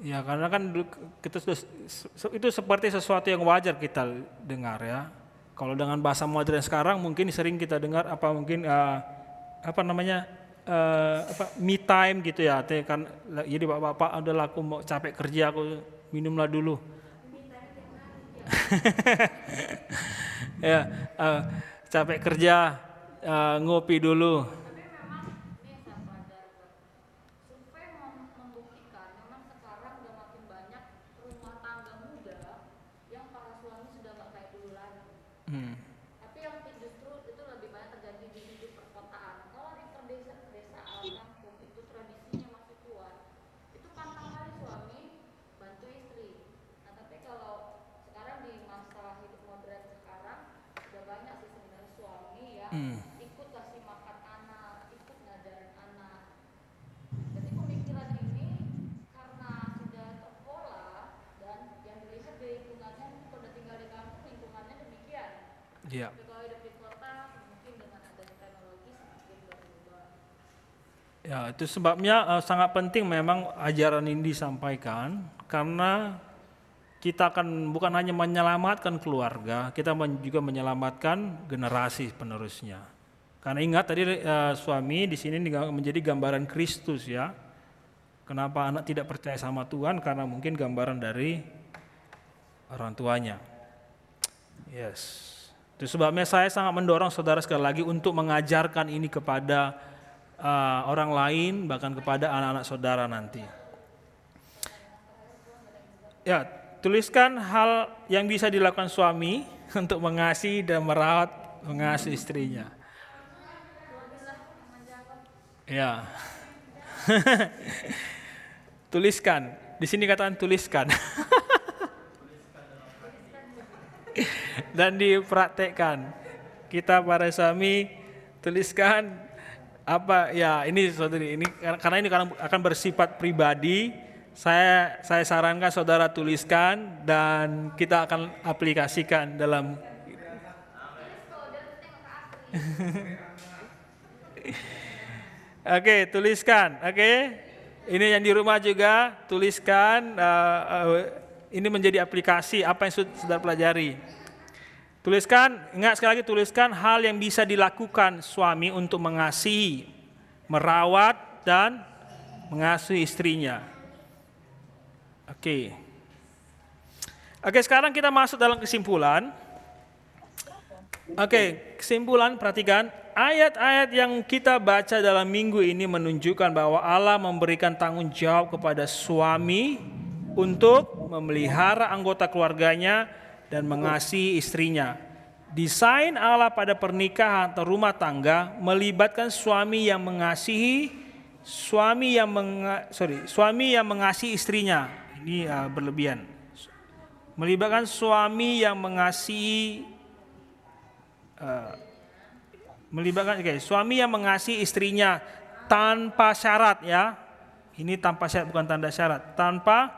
Ya karena kan kita sudah itu seperti sesuatu yang wajar kita dengar ya. Kalau dengan bahasa modern sekarang mungkin sering kita dengar apa mungkin eh, apa namanya eh, apa me time gitu ya. Kan jadi bapak-bapak adalah aku mau capek kerja aku minumlah dulu. *laughs* ya eh, capek kerja eh, ngopi dulu. tapi memang ini yang saya pelajari Pak. survei mem- membuktikan memang sekarang udah makin banyak rumah tangga muda yang para suami sudah nggak kayak dulu lagi Hmm. tapi yang justru itu lebih banyak terjadi di hidup perkotaan kalau di perdesa pedesaan kampung itu tradisinya masih kuat itu pantang kali suami bantu istri nah tapi kalau sekarang di masa hidup modern sekarang udah banyak sih sebenarnya suami yang Hmm. ikut kasih makan anak ikut ngajarin anak jadi pemikiran ini karena sudah terpola dan yang dilihat di lingkungannya kalau udah tinggal di kampung lingkungannya demikian Iya. tapi kalau hidup di kota mungkin dengan adanya teknologi semakin berubah. Itu sebabnya eh, sangat penting memang ajaran ini disampaikan karena kita akan bukan hanya menyelamatkan keluarga, kita juga menyelamatkan generasi penerusnya. Karena ingat tadi eh, suami di sini menjadi gambaran Kristus ya. Kenapa anak tidak percaya sama Tuhan? Karena mungkin gambaran dari orang tuanya. Yes. Itu sebabnya saya sangat mendorong saudara sekali lagi untuk mengajarkan ini kepada uh, orang lain, bahkan kepada anak-anak saudara nanti. Ya, tuliskan hal yang bisa dilakukan suami *laughs* untuk mengasihi dan merawat mengasihi istrinya. Ya. *laughs* tuliskan. Di sini katakan tuliskan. *laughs* dan dipraktekkan. Kita para suami tuliskan apa ya ini saudari ini karena ini akan bersifat pribadi saya saya sarankan saudara tuliskan dan kita akan aplikasikan dalam *laughs* Oke, tuliskan. Oke. Ini yang di rumah juga tuliskan uh, uh, ini menjadi aplikasi apa yang sud- saudara pelajari. Tuliskan, ingat sekali lagi tuliskan hal yang bisa dilakukan suami untuk mengasihi, merawat dan mengasuhi istrinya. Oke. Oke, sekarang kita masuk dalam kesimpulan. Oke, kesimpulan perhatikan ayat-ayat yang kita baca dalam minggu ini menunjukkan bahwa Allah memberikan tanggung jawab kepada suami untuk memelihara anggota keluarganya dan mengasihi istrinya. Desain Allah pada pernikahan atau rumah tangga melibatkan suami yang mengasihi suami yang menga, sorry, suami yang mengasihi istrinya. Ini uh, berlebihan. Melibatkan suami yang mengasihi uh, melibatkan okay, suami yang mengasihi istrinya tanpa syarat ya. Ini tanpa syarat bukan tanda syarat, tanpa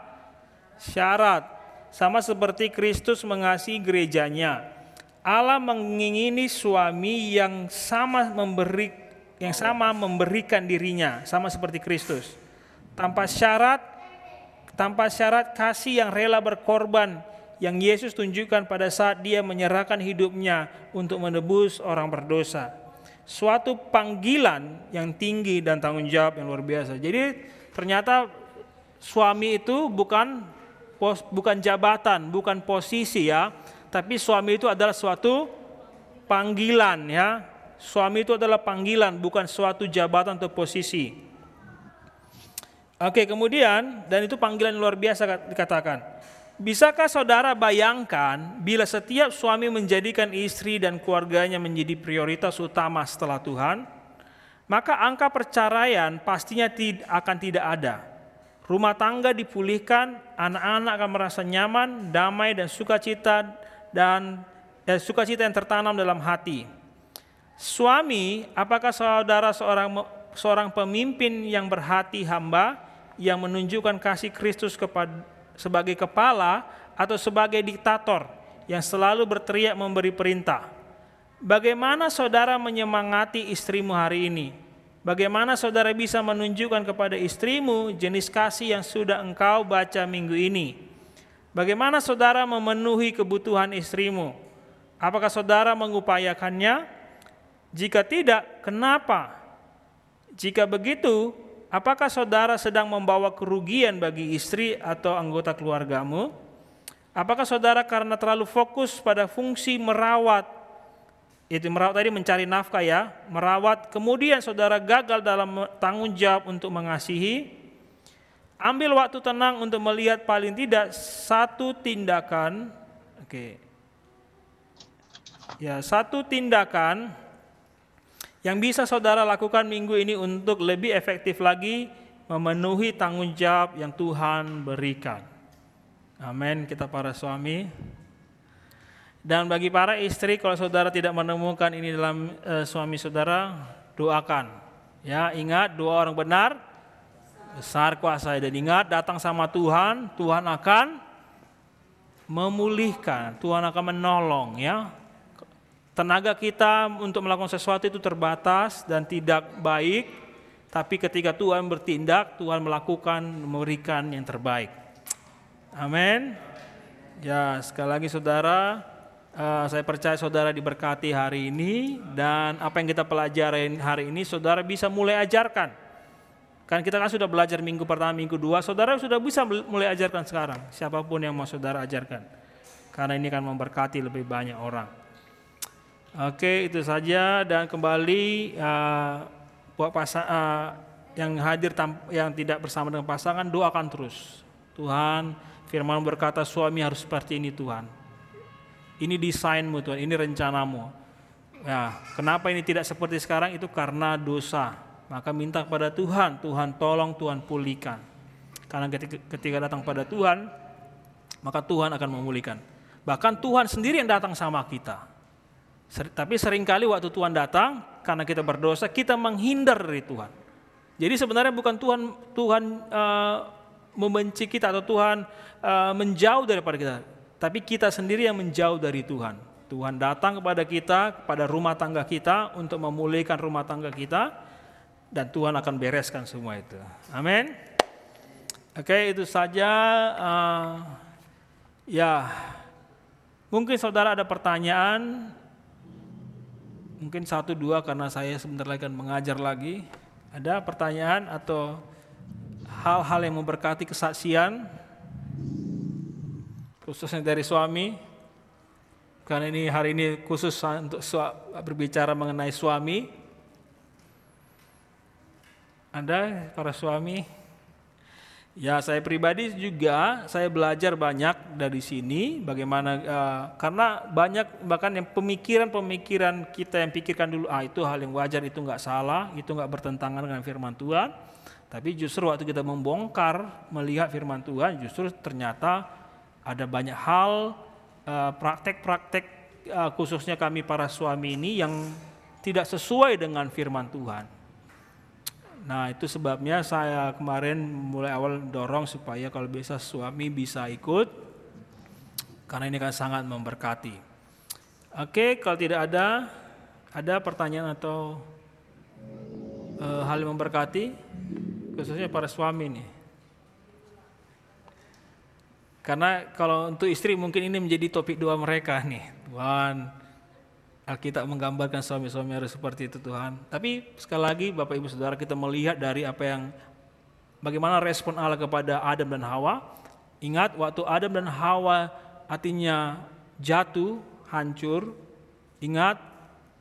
syarat. Sama seperti Kristus mengasihi gerejanya. Allah mengingini suami yang sama memberi yang sama memberikan dirinya sama seperti Kristus. Tanpa syarat tanpa syarat kasih yang rela berkorban yang Yesus tunjukkan pada saat dia menyerahkan hidupnya untuk menebus orang berdosa. Suatu panggilan yang tinggi dan tanggung jawab yang luar biasa. Jadi ternyata suami itu bukan pos, bukan jabatan, bukan posisi ya, tapi suami itu adalah suatu panggilan ya. Suami itu adalah panggilan, bukan suatu jabatan atau posisi. Oke, kemudian dan itu panggilan luar biasa dikatakan. Bisakah saudara bayangkan bila setiap suami menjadikan istri dan keluarganya menjadi prioritas utama setelah Tuhan? Maka angka perceraian pastinya akan tidak ada. Rumah tangga dipulihkan, anak-anak akan merasa nyaman, damai dan sukacita dan eh, sukacita yang tertanam dalam hati. Suami, apakah saudara seorang seorang pemimpin yang berhati hamba yang menunjukkan kasih Kristus kepada sebagai kepala atau sebagai diktator yang selalu berteriak memberi perintah? Bagaimana saudara menyemangati istrimu hari ini? Bagaimana saudara bisa menunjukkan kepada istrimu jenis kasih yang sudah engkau baca minggu ini? Bagaimana saudara memenuhi kebutuhan istrimu? Apakah saudara mengupayakannya? Jika tidak, kenapa? Jika begitu, apakah saudara sedang membawa kerugian bagi istri atau anggota keluargamu? Apakah saudara karena terlalu fokus pada fungsi merawat itu merawat tadi mencari nafkah ya, merawat. Kemudian saudara gagal dalam tanggung jawab untuk mengasihi. Ambil waktu tenang untuk melihat paling tidak satu tindakan, oke, ya satu tindakan yang bisa saudara lakukan minggu ini untuk lebih efektif lagi memenuhi tanggung jawab yang Tuhan berikan. Amin. Kita para suami. Dan bagi para istri kalau saudara tidak menemukan ini dalam e, suami saudara, doakan. Ya, ingat dua orang benar besar kuasa dan ingat datang sama Tuhan, Tuhan akan memulihkan, Tuhan akan menolong ya. Tenaga kita untuk melakukan sesuatu itu terbatas dan tidak baik, tapi ketika Tuhan bertindak, Tuhan melakukan memberikan yang terbaik. Amin. Ya, sekali lagi saudara, uh, saya percaya saudara diberkati hari ini dan apa yang kita pelajari hari ini saudara bisa mulai ajarkan. Kan kita kan sudah belajar minggu pertama, minggu dua, saudara sudah bisa mulai ajarkan sekarang. Siapa pun yang mau saudara ajarkan. Karena ini kan memberkati lebih banyak orang. Oke, itu saja dan kembali uh, buat pasang uh, yang hadir yang tidak bersama dengan pasangan doakan terus. Tuhan, firman berkata suami harus seperti ini Tuhan. Ini desainmu Tuhan, ini rencanamu. Ya, kenapa ini tidak seperti sekarang itu karena dosa. Maka minta kepada Tuhan, Tuhan tolong, Tuhan pulihkan. Karena ketika, datang pada Tuhan, maka Tuhan akan memulihkan. Bahkan Tuhan sendiri yang datang sama kita. Tapi sering kali waktu Tuhan datang, karena kita berdosa, kita menghindar dari Tuhan. Jadi sebenarnya bukan Tuhan Tuhan uh, membenci kita atau Tuhan uh, menjauh daripada kita, tapi kita sendiri yang menjauh dari Tuhan. Tuhan datang kepada kita, kepada rumah tangga kita untuk memulihkan rumah tangga kita, dan Tuhan akan bereskan semua itu. Amin. Oke, itu saja. eh, ya, mungkin saudara ada pertanyaan. Mungkin satu dua karena saya sebentar lagi akan mengajar lagi. Ada pertanyaan atau hal-hal yang memberkati kesaksian, khususnya dari suami. Karena ini hari ini khusus untuk berbicara mengenai suami. Ada para suami? Ya, saya pribadi juga saya belajar banyak dari sini bagaimana eh, karena banyak bahkan yang pemikiran-pemikiran kita yang pikirkan dulu ah itu hal yang wajar itu nggak salah itu nggak bertentangan dengan firman Tuhan tapi justru waktu kita membongkar melihat firman Tuhan justru ternyata ada banyak hal eh, praktek-praktek eh, khususnya kami para suami ini yang tidak sesuai dengan firman Tuhan. Nah itu sebabnya saya kemarin mulai awal dorong supaya kalau bisa suami bisa ikut karena ini kan sangat memberkati. Oke kalau tidak ada ada pertanyaan atau eh, hal yang memberkati khususnya para suami nih. Karena kalau untuk istri mungkin ini menjadi topik doa mereka nih. Tuhan, Alkitab menggambarkan suami-suami harus seperti itu Tuhan. Tapi sekali lagi Bapak Ibu Saudara kita melihat dari apa yang bagaimana respon Allah kepada Adam dan Hawa. Ingat waktu Adam dan Hawa artinya jatuh, hancur. Ingat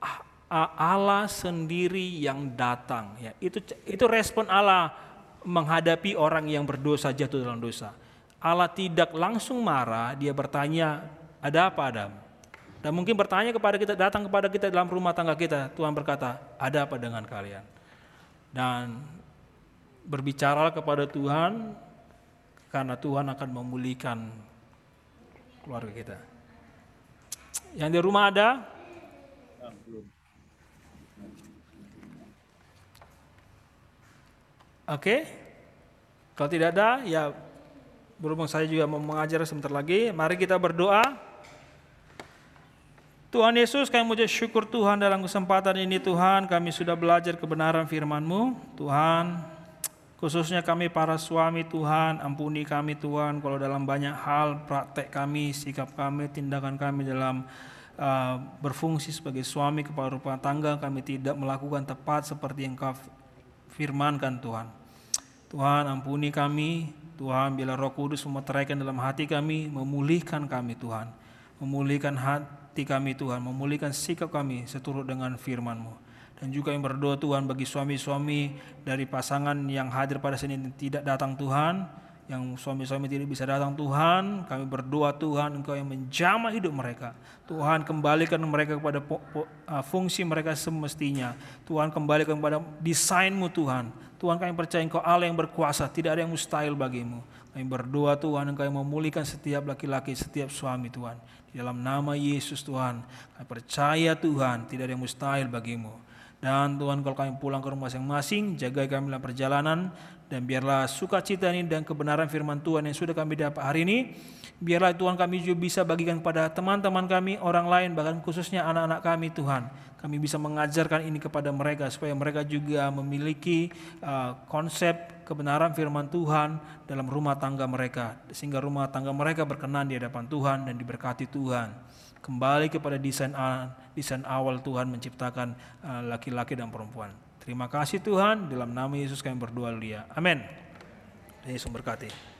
ah, ah, Allah sendiri yang datang ya. Itu itu respon Allah menghadapi orang yang berdosa jatuh dalam dosa. Allah tidak langsung marah, dia bertanya, "Ada apa, Adam?" Dan mungkin bertanya kepada kita, datang kepada kita dalam rumah tangga kita. Tuhan berkata, ada apa dengan kalian? Dan berbicaralah kepada Tuhan, karena Tuhan akan memulihkan keluarga kita. Yang di rumah ada? Oke. Kalau tidak ada, ya berhubung saya juga mau mengajar sebentar lagi, mari kita berdoa. Tuhan Yesus kami mengucap syukur Tuhan dalam kesempatan ini Tuhan. Kami sudah belajar kebenaran firman-Mu. Tuhan khususnya kami para suami Tuhan ampuni kami Tuhan kalau dalam banyak hal praktek kami sikap kami tindakan kami dalam uh, berfungsi sebagai suami kepada rumah tangga kami tidak melakukan tepat seperti yang kau firmankan Tuhan. Tuhan ampuni kami Tuhan bila roh kudus memeteraikan dalam hati kami memulihkan kami Tuhan memulihkan hati kami Tuhan, memulihkan sikap kami seturut dengan firman-Mu. Dan juga yang berdoa Tuhan bagi suami-suami dari pasangan yang hadir pada sini tidak datang Tuhan, yang suami-suami tidak bisa datang Tuhan, kami berdoa Tuhan Engkau yang menjamah hidup mereka. Tuhan kembalikan mereka kepada uh, fungsi mereka semestinya. Tuhan kembalikan kepada desainmu Tuhan. Tuhan kami percaya Engkau Allah yang berkuasa, tidak ada yang mustahil bagimu. Kami berdoa Tuhan Engkau yang memulihkan setiap laki-laki, setiap suami Tuhan. Di dalam nama Yesus Tuhan, kami percaya Tuhan tidak ada yang mustahil bagimu. Dan Tuhan kalau kami pulang ke rumah masing-masing, jaga kami dalam perjalanan, dan biarlah sukacita ini dan kebenaran firman Tuhan yang sudah kami dapat hari ini, biarlah Tuhan kami juga bisa bagikan kepada teman-teman kami, orang lain, bahkan khususnya anak-anak kami Tuhan. Kami bisa mengajarkan ini kepada mereka supaya mereka juga memiliki uh, konsep kebenaran firman Tuhan dalam rumah tangga mereka sehingga rumah tangga mereka berkenan di hadapan Tuhan dan diberkati Tuhan. Kembali kepada desain desain awal Tuhan menciptakan uh, laki-laki dan perempuan. Terima kasih Tuhan dalam nama Yesus kami berdoa. Amin. Yesus memberkati.